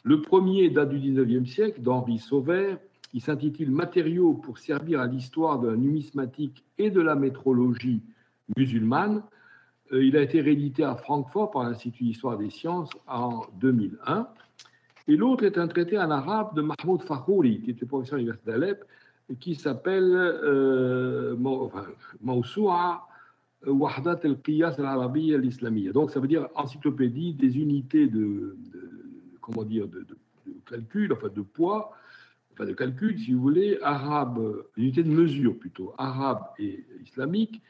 Le premier date du 19e siècle, d'Henri Sauvert. Il s'intitule Matériaux pour servir à l'histoire de la numismatique et de la métrologie musulmane. Euh, il a été réédité à Francfort par l'Institut d'histoire des sciences en 2001. Et l'autre est un traité en arabe de Mahmoud Fakhouri, qui était professeur à l'Université d'Alep, qui s'appelle euh, Mawsoua Wahdat al-Qiyas al-Arabi al-Islamiyya. Donc ça veut dire encyclopédie des unités de comment dire, de, calcul, enfin de poids, enfin de calcul, si vous voulez, arabe, unité de mesure plutôt, arabe et islamique,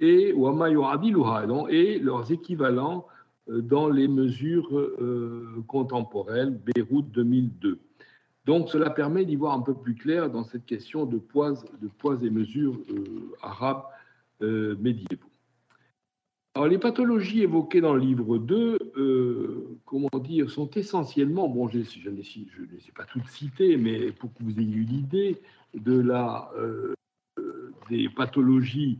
et et leurs équivalents euh, dans les mesures euh, contemporaines, Beyrouth 2002. Donc cela permet d'y voir un peu plus clair dans cette question de poids, de et mesures euh, arabes médiévaux. Alors, les pathologies évoquées dans le livre 2, euh, comment dire, sont essentiellement, bon, je, je, ne les ai pas toutes citées, mais pour que vous ayez une idée de la, euh, des pathologies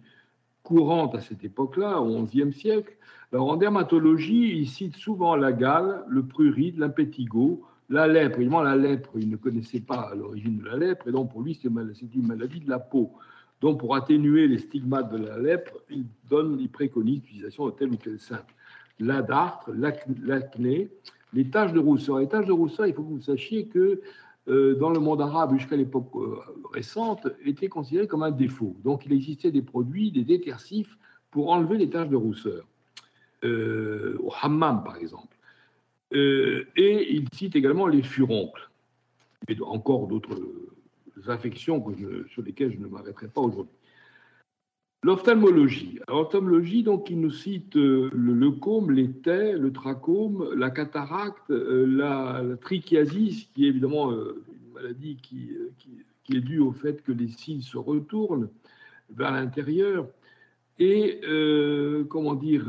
courantes à cette époque-là, au XIe siècle. Alors, en dermatologie, il cite souvent la gale, le prurite, l'impétigo, la lèpre. Évidemment, la lèpre, il ne connaissait pas l'origine de la lèpre, et donc pour lui, c'est une maladie de la peau. Donc, pour atténuer les stigmates de la lèpre, il donne, il préconise l'utilisation de tel ou tel simple. La dartre, l'acné, les taches de rousseur. Les taches de rousseur, il faut que vous sachiez que euh, dans le monde arabe, jusqu'à l'époque euh, récente, étaient considérées comme un défaut. Donc, il existait des produits, des détersifs pour enlever les taches de rousseur. Euh, au hammam, par exemple. Et il cite également les furoncles, et encore d'autres affections sur lesquelles je ne m'arrêterai pas aujourd'hui. L'ophtalmologie. L'ophtalmologie, donc, il nous cite euh, le leucome, l'étai, le trachome, la cataracte, euh, la, trichiasis, qui est évidemment une maladie qui, qui, est due au fait que les cils se retournent vers l'intérieur. Et, comment dire,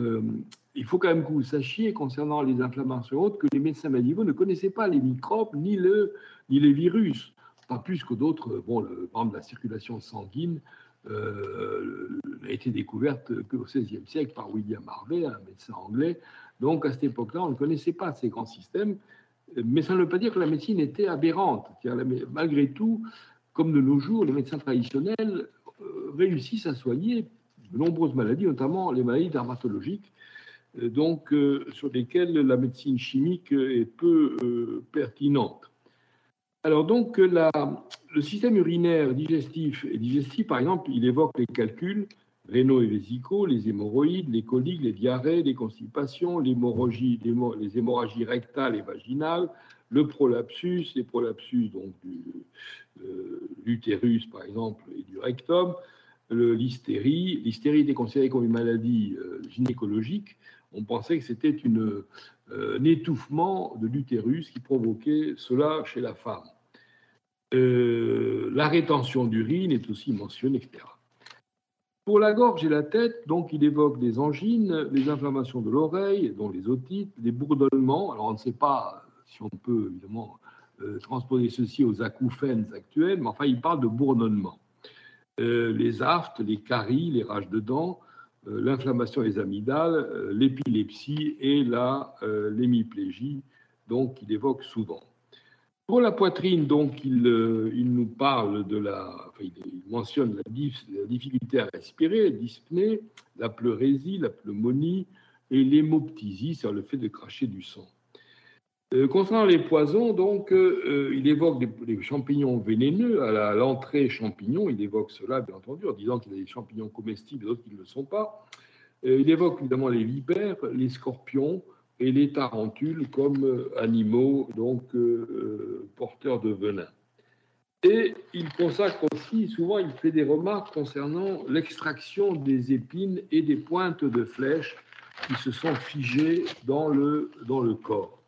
il faut quand même que vous sachiez, concernant les inflammations hautes, que les médecins médiévaux ne connaissaient pas les microbes ni les virus, plus que d'autres. Bon, le, par exemple, la circulation sanguine euh, n'a été découverte qu'au XVIe siècle par William Harvey, un médecin anglais. Donc, à cette époque-là, on ne connaissait pas ces grands systèmes, mais ça ne veut pas dire que la médecine était aberrante. Malgré tout, comme de nos jours, les médecins traditionnels euh, réussissent à soigner de nombreuses maladies, notamment les maladies dermatologiques, euh, donc sur lesquels la médecine chimique est peu pertinente. Alors donc le système urinaire digestif et digestif, par exemple, il évoque les calculs rénaux et vésicaux, les hémorroïdes, les coliques, les diarrhées, les constipations, les hémorragies rectales et vaginales, le prolapsus, les prolapsus donc du l'utérus par exemple et du rectum, l'hystérie. L'hystérie était considérée comme une maladie gynécologique on pensait que c'était euh, un étouffement de l'utérus qui provoquait cela chez la femme. Euh, la rétention d'urine est aussi mentionnée, etc. Pour la gorge et la tête, donc, il évoque des angines, les inflammations de l'oreille, dont les otites, des bourdonnements. Alors, on ne sait pas si on peut évidemment euh, transposer ceci aux acouphènes actuels, mais enfin, il parle de bourdonnements. les aftes, les caries, les rages de dents, l'inflammation des amygdales, euh, l'épilepsie et la euh, l'hémiplégie, donc il évoque souvent. Pour la poitrine, donc, il, il nous parle de la, il mentionne la, difficulté à respirer, la dyspnée, la pleurésie, la pneumonie et l'hémoptysie, c'est le fait de cracher du sang. Euh, concernant les poisons, donc, euh, euh, il évoque des, champignons vénéneux à l'entrée champignons. Il évoque cela, bien entendu, en disant qu'il y a des champignons comestibles et d'autres qui ne le sont pas. il évoque évidemment les vipères, les scorpions et les tarentules comme animaux donc porteurs de venin. Et il consacre aussi, souvent, il fait des remarques concernant l'extraction des épines et des pointes de flèches qui se sont figées dans le, dans le corps.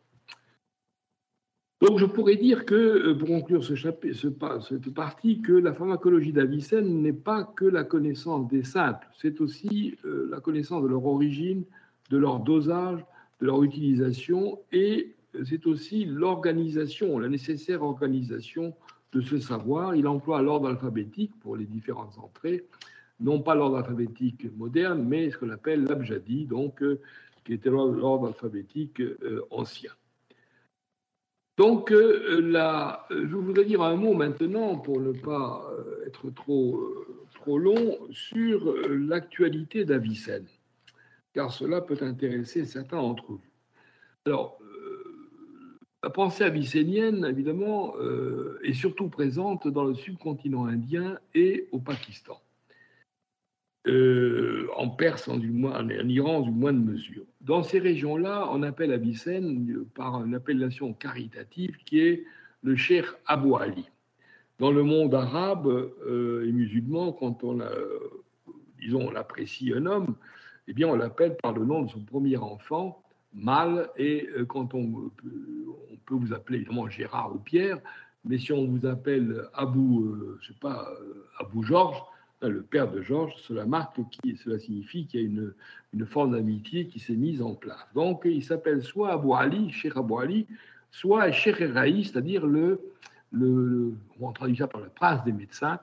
Donc je pourrais dire que, euh, pour conclure cette partie, que la pharmacologie d'Avicenne n'est pas que la connaissance des simples, c'est aussi euh, la connaissance de leur origine, de leur dosage, de leur utilisation, et c'est aussi l'organisation, la nécessaire organisation de ce savoir. Il emploie l'ordre alphabétique pour les différentes entrées, non pas l'ordre alphabétique moderne, mais ce qu'on appelle l'abjadi, donc euh, qui était l'ordre alphabétique ancien. Donc, euh, euh, je voudrais dire un mot maintenant, pour ne pas euh, être trop, trop long, sur l'actualité d'Avicenne, car cela peut intéresser certains d'entre vous. Alors, la pensée avicénienne, évidemment, est surtout présente dans le subcontinent indien et au Pakistan. Euh, en Perse, en, moins, Iran, du moins de mesure. Dans ces régions-là, on appelle Avicenne par une appellation caritative qui est le Cheikh Abou Ali. Dans le monde arabe euh, et musulman, quand on, disons, on apprécie un homme, eh bien, on l'appelle par le nom de son premier enfant, Mal, et euh, quand on, on peut vous appeler évidemment Gérard ou Pierre, mais si on vous appelle Abou, je sais pas, Abou Georges, le père de Georges, cela marque cela signifie qu'il y a une, forme d'amitié qui s'est mise en place. Donc, il s'appelle soit Abou Ali, Cheikh Abou Ali, soit Cheikh Raïs, c'est-à-dire le, on traduit ça par le prince des médecins.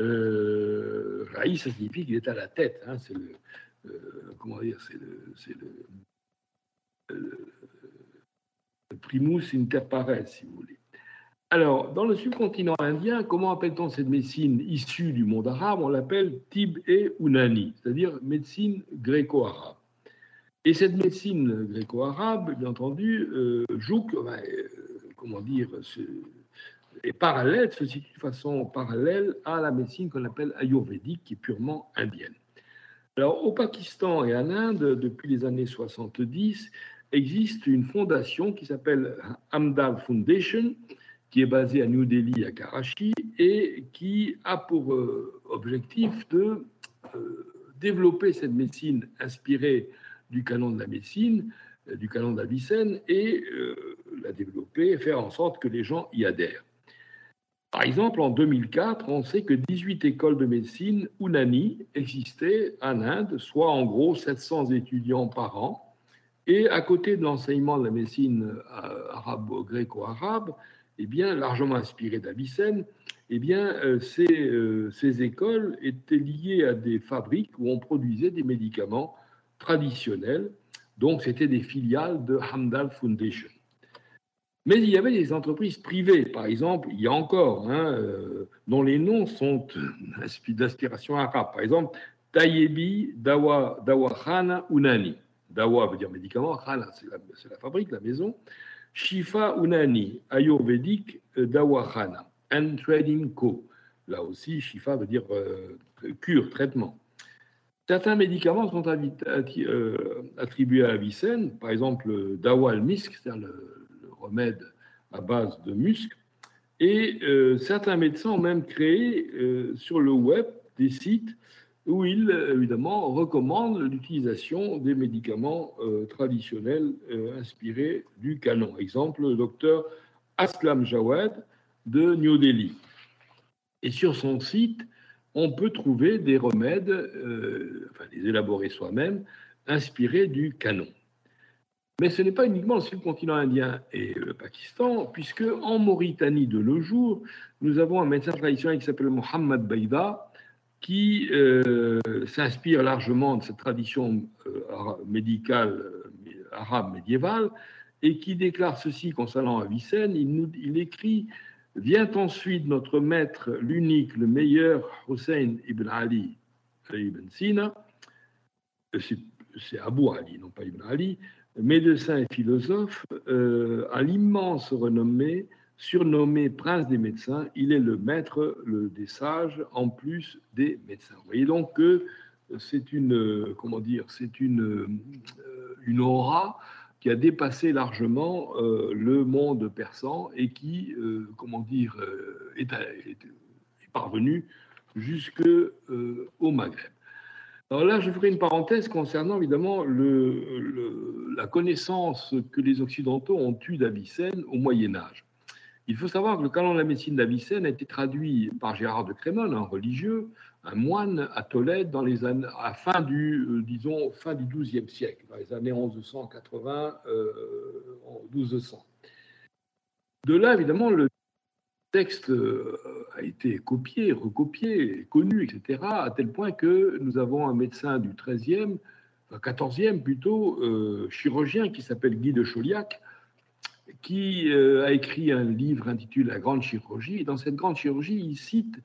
Euh, Raïs, ça signifie qu'il est à la tête. Hein, c'est le, euh, comment dire, c'est le, le, le, primus inter pares, si vous voulez. Alors, dans le subcontinent indien, comment appelle-t-on cette médecine issue du monde arabe? On l'appelle Tib et Unani, c'est-à-dire médecine gréco-arabe. Et cette médecine gréco-arabe, bien entendu, euh, joue, euh, comment dire, est parallèle, se situe de façon parallèle à la médecine qu'on appelle ayurvédique, qui est purement indienne. Alors, au Pakistan et en Inde, depuis les années 70, existe une fondation qui s'appelle Hamdal Foundation, qui est basée à New Delhi, à Karachi, et qui a pour euh, objectif de euh, développer cette médecine inspirée du canon de la médecine, euh, du canon d'Avicenne, et la développer et faire en sorte que les gens y adhèrent. Par exemple, en 2004, on sait que 18 écoles de médecine Unani existaient en Inde, soit en gros 700 étudiants par an. Et à côté de l'enseignement de la médecine arabo-gréco-arabe, eh bien, largement inspiré d'Avicenne, eh bien, euh, ces, euh, ces, écoles étaient liées à des fabriques où on produisait des médicaments traditionnels. Donc, c'était des filiales de Hamdal Foundation. Mais il y avait des entreprises privées, par exemple, il y a encore, hein, euh, dont les noms sont d'inspiration arabe. Par exemple, Tayebi Dawa, Dawa Unani. Dawa veut dire médicament, Khana, c'est la, fabrique, la maison. Shifa Unani, Ayurvédique euh, Dawakhana, and Trading Co. Là aussi, Shifa veut dire euh, cure, traitement. Certains médicaments sont euh, attribués à Avicenne, par exemple Dawa al-Misk, c'est-à-dire le, remède à base de musc, et certains médecins ont même créé sur le web des sites où il, évidemment, recommande l'utilisation des médicaments euh, traditionnels euh, inspirés du canon. Exemple, le docteur Aslam Jawad de New Delhi. Et sur son site, on peut trouver des remèdes, euh, enfin, les élaborer soi-même, inspirés du canon. Mais ce n'est pas uniquement le subcontinent indien et le Pakistan, puisque en Mauritanie de nos jours, nous avons un médecin traditionnel qui s'appelle Mohamed Baïda, qui euh, s'inspire largement de cette tradition euh, médicale euh, arabe médiévale et qui déclare ceci concernant Avicenne. Il, il écrit Vient ensuite notre maître, l'unique, le meilleur, Hussein ibn Ali ibn Sina, c'est Abu Ali, non pas ibn Ali, médecin et philosophe, à l'immense renommée surnommé prince des médecins, il est le maître le, des sages en plus des médecins. Vous voyez donc que c'est une, comment dire, c'est une, euh, une aura qui a dépassé largement euh, le monde persan et qui, euh, comment dire, est, est, parvenu jusque au Maghreb. Alors là, je ferai une parenthèse concernant évidemment le, la connaissance que les Occidentaux ont eue d'Avicenne au Moyen Âge. Il faut savoir que le canon de la médecine d'Avicenne a été traduit par Gérard de Crémone, un religieux, un moine à Tolède dans les années, à fin du, euh, fin du XIIe siècle, dans les années 1180, euh, 1200. De là, évidemment, le texte euh, a été copié, recopié, connu, etc., à tel point que nous avons un médecin du XIIIe, XIVe plutôt, chirurgien qui s'appelle Guy de Chauliac, qui euh, a écrit un livre intitulé La Grande Chirurgie. Dans cette Grande Chirurgie, il cite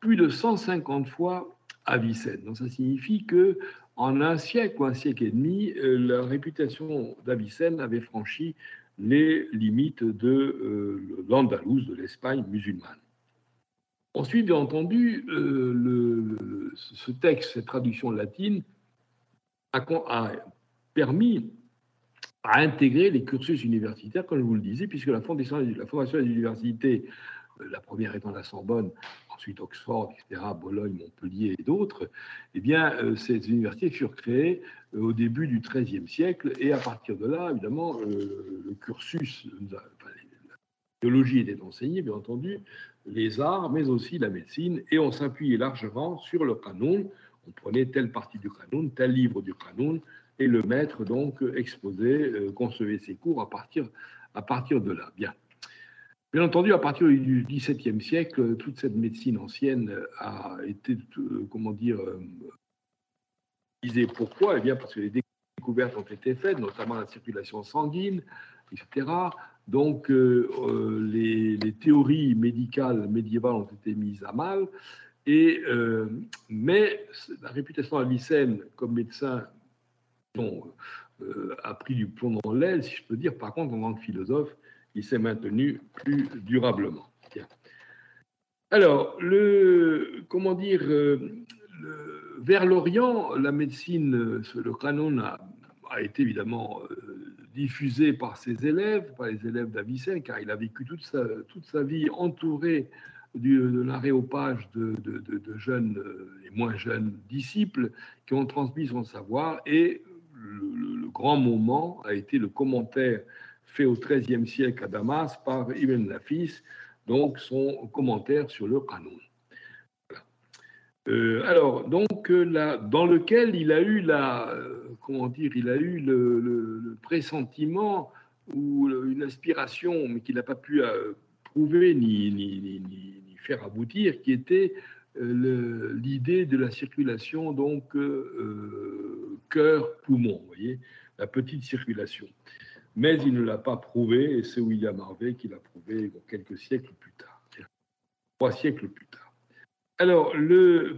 plus de 150 fois Avicenne. Donc ça signifie que en un siècle ou un siècle et demi, euh, la réputation d'Avicenne avait franchi les limites de euh, l'Andalouse, de l'Espagne musulmane. Ensuite, bien entendu, ce texte, cette traduction latine, a permis à intégrer les cursus universitaires, comme je vous le disais, puisque la fondation, la formation des universités, euh, la première étant la Sorbonne, ensuite Oxford, etc., Bologne, Montpellier et d'autres, eh bien, euh, ces universités furent créées euh, au début du XIIIe siècle, et à partir de là, évidemment, le cursus, la théologie était enseignée, bien entendu, les arts, mais aussi la médecine, et on s'appuyait largement sur le canon. On prenait telle partie du canon, tel livre du canon, le maître donc exposait, euh, concevait ses cours à partir, à partir de là. Bien. Bien entendu, à partir du XVIIe siècle, toute cette médecine ancienne a été, euh, comment dire, disait euh, pourquoi? Eh bien, parce que les découvertes ont été faites, notamment la circulation sanguine, etc. Donc, les, théories médicales médiévales ont été mises à mal. Et, mais la réputation d'Avicenne comme médecin euh, a pris du plomb dans l'aile, si je peux dire. Par contre, en tant que philosophe, il s'est maintenu plus durablement. Alors, le, comment dire, euh, vers l'Orient, la médecine, le canon a, été évidemment euh, diffusé par ses élèves, par les élèves d'Avicenne, car il a vécu toute sa, toute sa vie entouré de l'aréopage de, de, jeunes et moins jeunes disciples qui ont transmis son savoir. Et le, grand moment a été le commentaire fait au XIIIe siècle à Damas par Ibn Nafis, donc son commentaire sur le canon. Euh, alors, donc, euh, dans lequel il a eu la, euh, comment dire, il a eu le, pressentiment ou une inspiration, mais qu'il n'a pas pu prouver ni, faire aboutir, qui était l'idée de la circulation, donc cœur-poumon, voyez, la petite circulation. Mais il ne l'a pas prouvé, et c'est William Harvey qui l'a prouvé quelques siècles plus tard, trois siècles plus tard. Alors,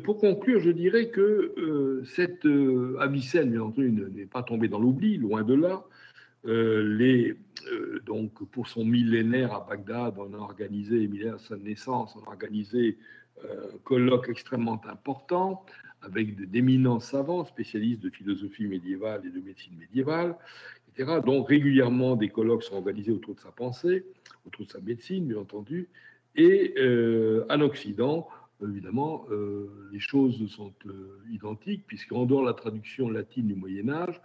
pour conclure, je dirais que euh, cette euh, Avicenne, bien entendu, n'est pas tombée dans l'oubli, loin de là. Euh, les, donc, pour son millénaire à Bagdad, on a organisé, millénaire à sa naissance, on a organisé un colloque extrêmement important avec d'éminents savants, spécialistes de philosophie médiévale et de médecine médiévale, etc. Donc, régulièrement, des colloques sont organisés autour de sa pensée, autour de sa médecine, bien entendu. Et en Occident, évidemment, euh, les choses sont euh, identiques, puisqu'en dehors de la traduction latine du Moyen Âge,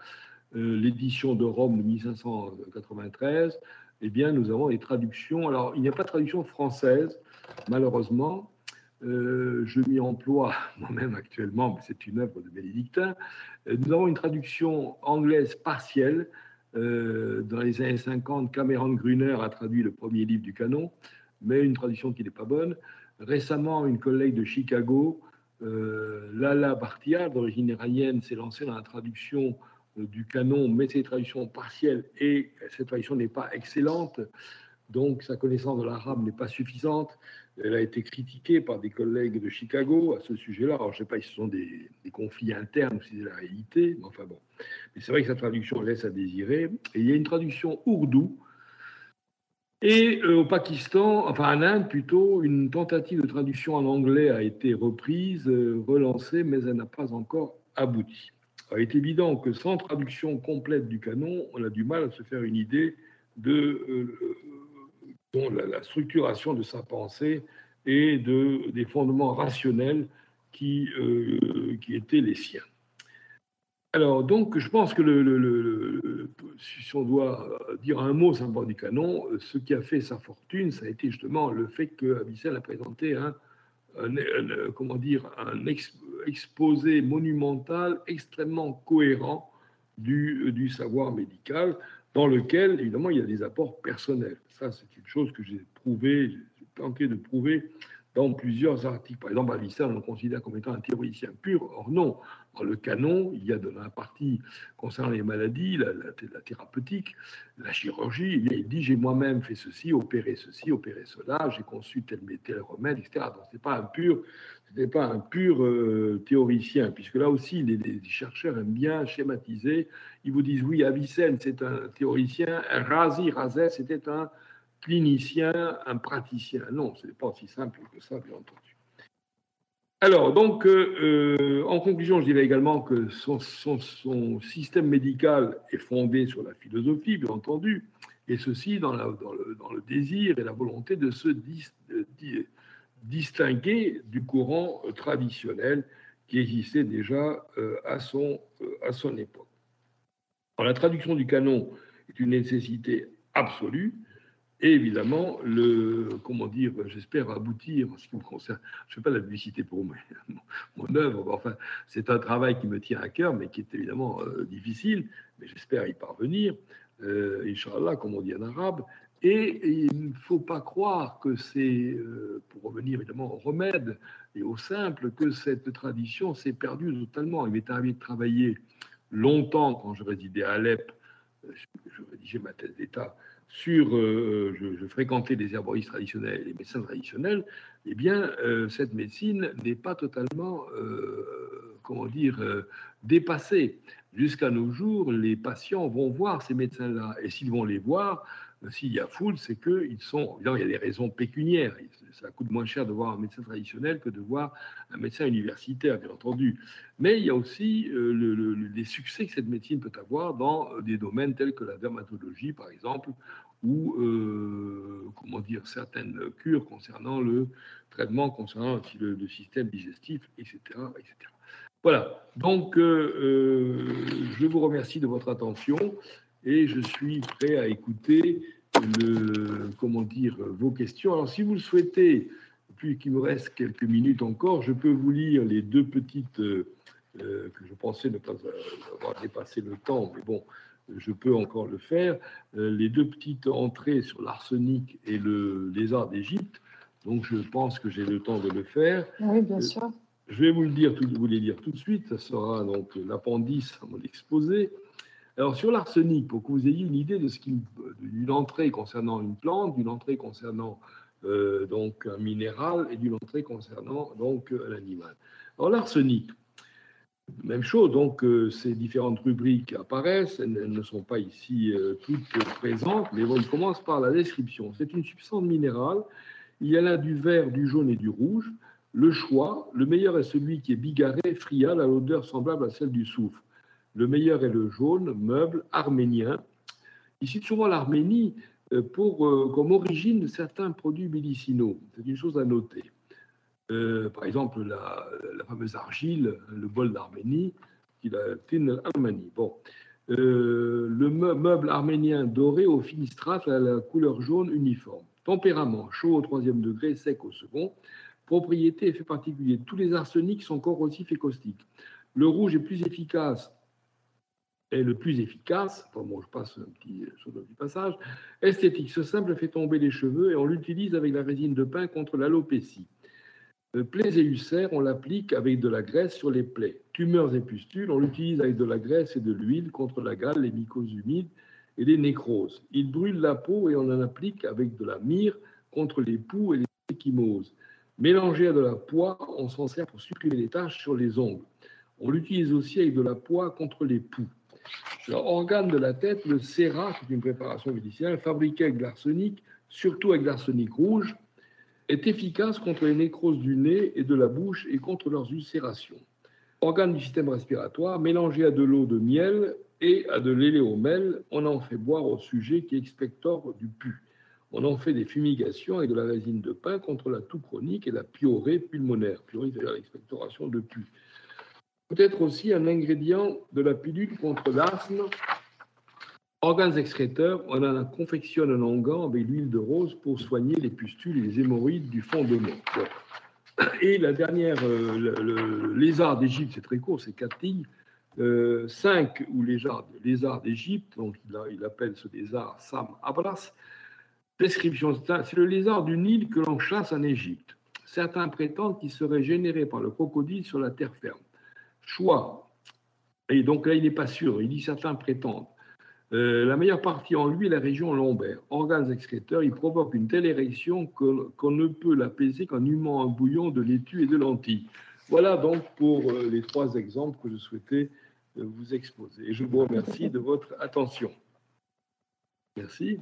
euh, l'édition de Rome de 1593, eh bien, nous avons les traductions. Alors, il n'y a pas de traduction française, malheureusement. Je m'y emploie moi-même actuellement, mais c'est une œuvre de bénédictin. nous avons une traduction anglaise partielle. dans les années 50, Cameron Gruner a traduit le premier livre du canon, mais une traduction qui n'est pas bonne. Récemment, une collègue de Chicago, euh, Lala Bartia, d'origine iranienne, s'est lancée dans la traduction euh, du canon, mais c'est une traduction partielle et cette traduction n'est pas excellente. Donc, sa connaissance de l'arabe n'est pas suffisante. Elle a été critiquée par des collègues de Chicago à ce sujet-là. Alors, je ne sais pas si ce sont des, conflits internes ou si c'est la réalité, mais enfin bon. Mais c'est vrai que sa traduction laisse à désirer. Et il y a une traduction ourdou et euh, au Pakistan, enfin en Inde plutôt, une tentative de traduction en anglais a été reprise, euh, relancée, mais elle n'a pas encore abouti. Il est évident que sans traduction complète du canon, on a du mal à se faire une idée de euh, la, structuration de sa pensée et de, des fondements rationnels qui, qui étaient les siens. Alors, donc, je pense que le, si on doit dire un mot sur du canon, ce qui a fait sa fortune, ça a été justement le fait que a présenté un, comment dire, un exposé monumental extrêmement cohérent du, du, savoir médical, dans lequel, évidemment, il y a des apports personnels. Ça, c'est une chose que j'ai prouvé, j'ai tenté de prouver dans plusieurs articles. Par exemple, Avicenne, on le considère comme étant un théoricien pur. Or, non. Dans le canon, il y a de la partie concernant les maladies, la, thérapeutique, la chirurgie. Il dit J'ai moi-même fait ceci, opéré ceci, opéré cela, j'ai conçu tel, tel remède, etc. Donc, ce n'est pas un pur, pas un pur euh, théoricien, puisque là aussi, les, les, chercheurs aiment bien schématiser. Ils vous disent Oui, Avicenne, c'est un théoricien. Razi, Razès, c'était un clinicien, un praticien. Non, ce n'est pas aussi simple que ça, bien entendu. Alors, donc, euh, euh, en conclusion, je dirais également que son, système médical est fondé sur la philosophie, bien entendu, et ceci dans, le, désir et la volonté de se distinguer du courant traditionnel qui existait déjà euh, à, son, à son époque. Alors, la traduction du canon est une nécessité absolue, et évidemment, le, comment dire, j'espère aboutir en ce qui me concerne. Je ne fais pas la publicité pour mon, œuvre. Enfin, c'est un travail qui me tient à cœur, mais qui est évidemment euh, difficile. Mais j'espère y parvenir. Euh, Inch'Allah, comme on dit en arabe. Et, il ne faut pas croire que c'est, euh, pour revenir évidemment au remède et au simple, que cette tradition s'est perdue totalement. Il m'est arrivé de travailler longtemps quand je résidais à Alep. Euh, je rédigeais ma thèse d'État sur, euh, je, fréquentais les herboristes traditionnels et les médecins traditionnels, eh bien, euh, cette médecine n'est pas totalement, euh, comment dire, dépassée. Jusqu'à nos jours, les patients vont voir ces médecins-là, et s'ils vont les voir, s'il y a foule, c'est qu'ils sont. Évidemment, il y a des raisons pécuniaires. Ça coûte moins cher de voir un médecin traditionnel que de voir un médecin universitaire, bien entendu. Mais il y a aussi le, les succès que cette médecine peut avoir dans des domaines tels que la dermatologie, par exemple, ou comment dire certaines cures concernant le traitement concernant le, système digestif, etc., etc. Voilà, donc euh, euh, je vous remercie de votre attention et je suis prêt à écouter le, comment dire, vos questions. Alors si vous le souhaitez, puis qu'il me reste quelques minutes encore, je peux vous lire les deux petites euh, que je pensais ne pas avoir dépassé le temps, mais bon, je peux encore le faire, les deux petites entrées sur l'arsenic et le lézard d'Égypte. Donc je pense que j'ai le temps de le faire. Oui, bien sûr. Je vais vous le dire, vous les lire tout de suite. Ça sera donc l'appendice à mon exposé. Alors sur l'arsenic, pour que vous ayez une idée de ce d'une entrée concernant une plante, d'une entrée concernant euh, donc un minéral et d'une entrée concernant donc un animal. Alors l'arsenic, même chose. Donc euh, ces différentes rubriques apparaissent. Elles, ne sont pas ici euh, toutes présentes, mais on commence par la description. C'est une substance minérale. Il y a là du vert, du jaune et du rouge. Le choix, le meilleur est celui qui est bigarré, frial, à l'odeur semblable à celle du soufre. Le meilleur est le jaune, meuble, arménien. Il cite souvent l'Arménie euh, pour, euh, comme origine de certains produits médicinaux. C'est une chose à noter. Euh, par exemple, la, fameuse argile, le bol d'Arménie, qui la Arménie. Bon. le meuble arménien doré au finistrate à la couleur jaune uniforme. Tempérament, chaud au troisième degré, sec au second. Propriété, effet particulier. Tous les arsenics sont corrosifs et caustiques. Le rouge est plus efficace est le plus efficace. Enfin bon, je passe un petit, passage. Esthétique, ce simple fait tomber les cheveux et on l'utilise avec la résine de pin contre l'alopécie. Plaies et ulcères, on l'applique avec de la graisse sur les plaies. Tumeurs et pustules, on l'utilise avec de la graisse et de l'huile contre la gale, les mycoses humides et les nécroses. Il brûle la peau et on en applique avec de la myrrhe contre les poux et les échymoses. Mélangé à de la poix, on s'en sert pour supprimer les taches sur les ongles. On l'utilise aussi avec de la poix contre les poux. L'organe de la tête, le sérat, c'est une préparation médicale fabriquée avec de l'arsenic, surtout avec de l'arsenic rouge, est efficace contre les nécroses du nez et de la bouche et contre leurs ulcérations. Organe du système respiratoire, mélangé à de l'eau de miel et à de l'éléomel, on en fait boire au sujet qui expectore du pus. On en fait des fumigations avec de la résine de pin contre la toux chronique et la piorée pulmonaire. Piorée, c'est-à-dire l'expectoration de pus. Peut-être aussi un ingrédient de la pilule contre l'asthme. Organes excréteurs, on en confectionne un onguent avec l'huile de rose pour soigner les pustules et les hémorroïdes du fond de Et la dernière, euh, le, lézard d'Égypte, c'est très court, c'est quatre lignes. Euh, cinq ou lézard, lézard d'Égypte, donc il, il, appelle ce lézard Sam Abras, Description, c'est le lézard du Nil que l'on chasse en Égypte. Certains prétendent qu'il serait généré par le crocodile sur la terre ferme. Choix. Et donc là, il n'est pas sûr. Il dit certains prétendent. Euh, la meilleure partie en lui est la région lombaire. Organes excréteurs, il provoque une telle érection qu'on ne peut l'apaiser qu'en humant un bouillon de laitue et de lentilles. Voilà donc pour euh, les trois exemples que je souhaitais euh, vous exposer. Et je vous remercie de votre attention. Merci.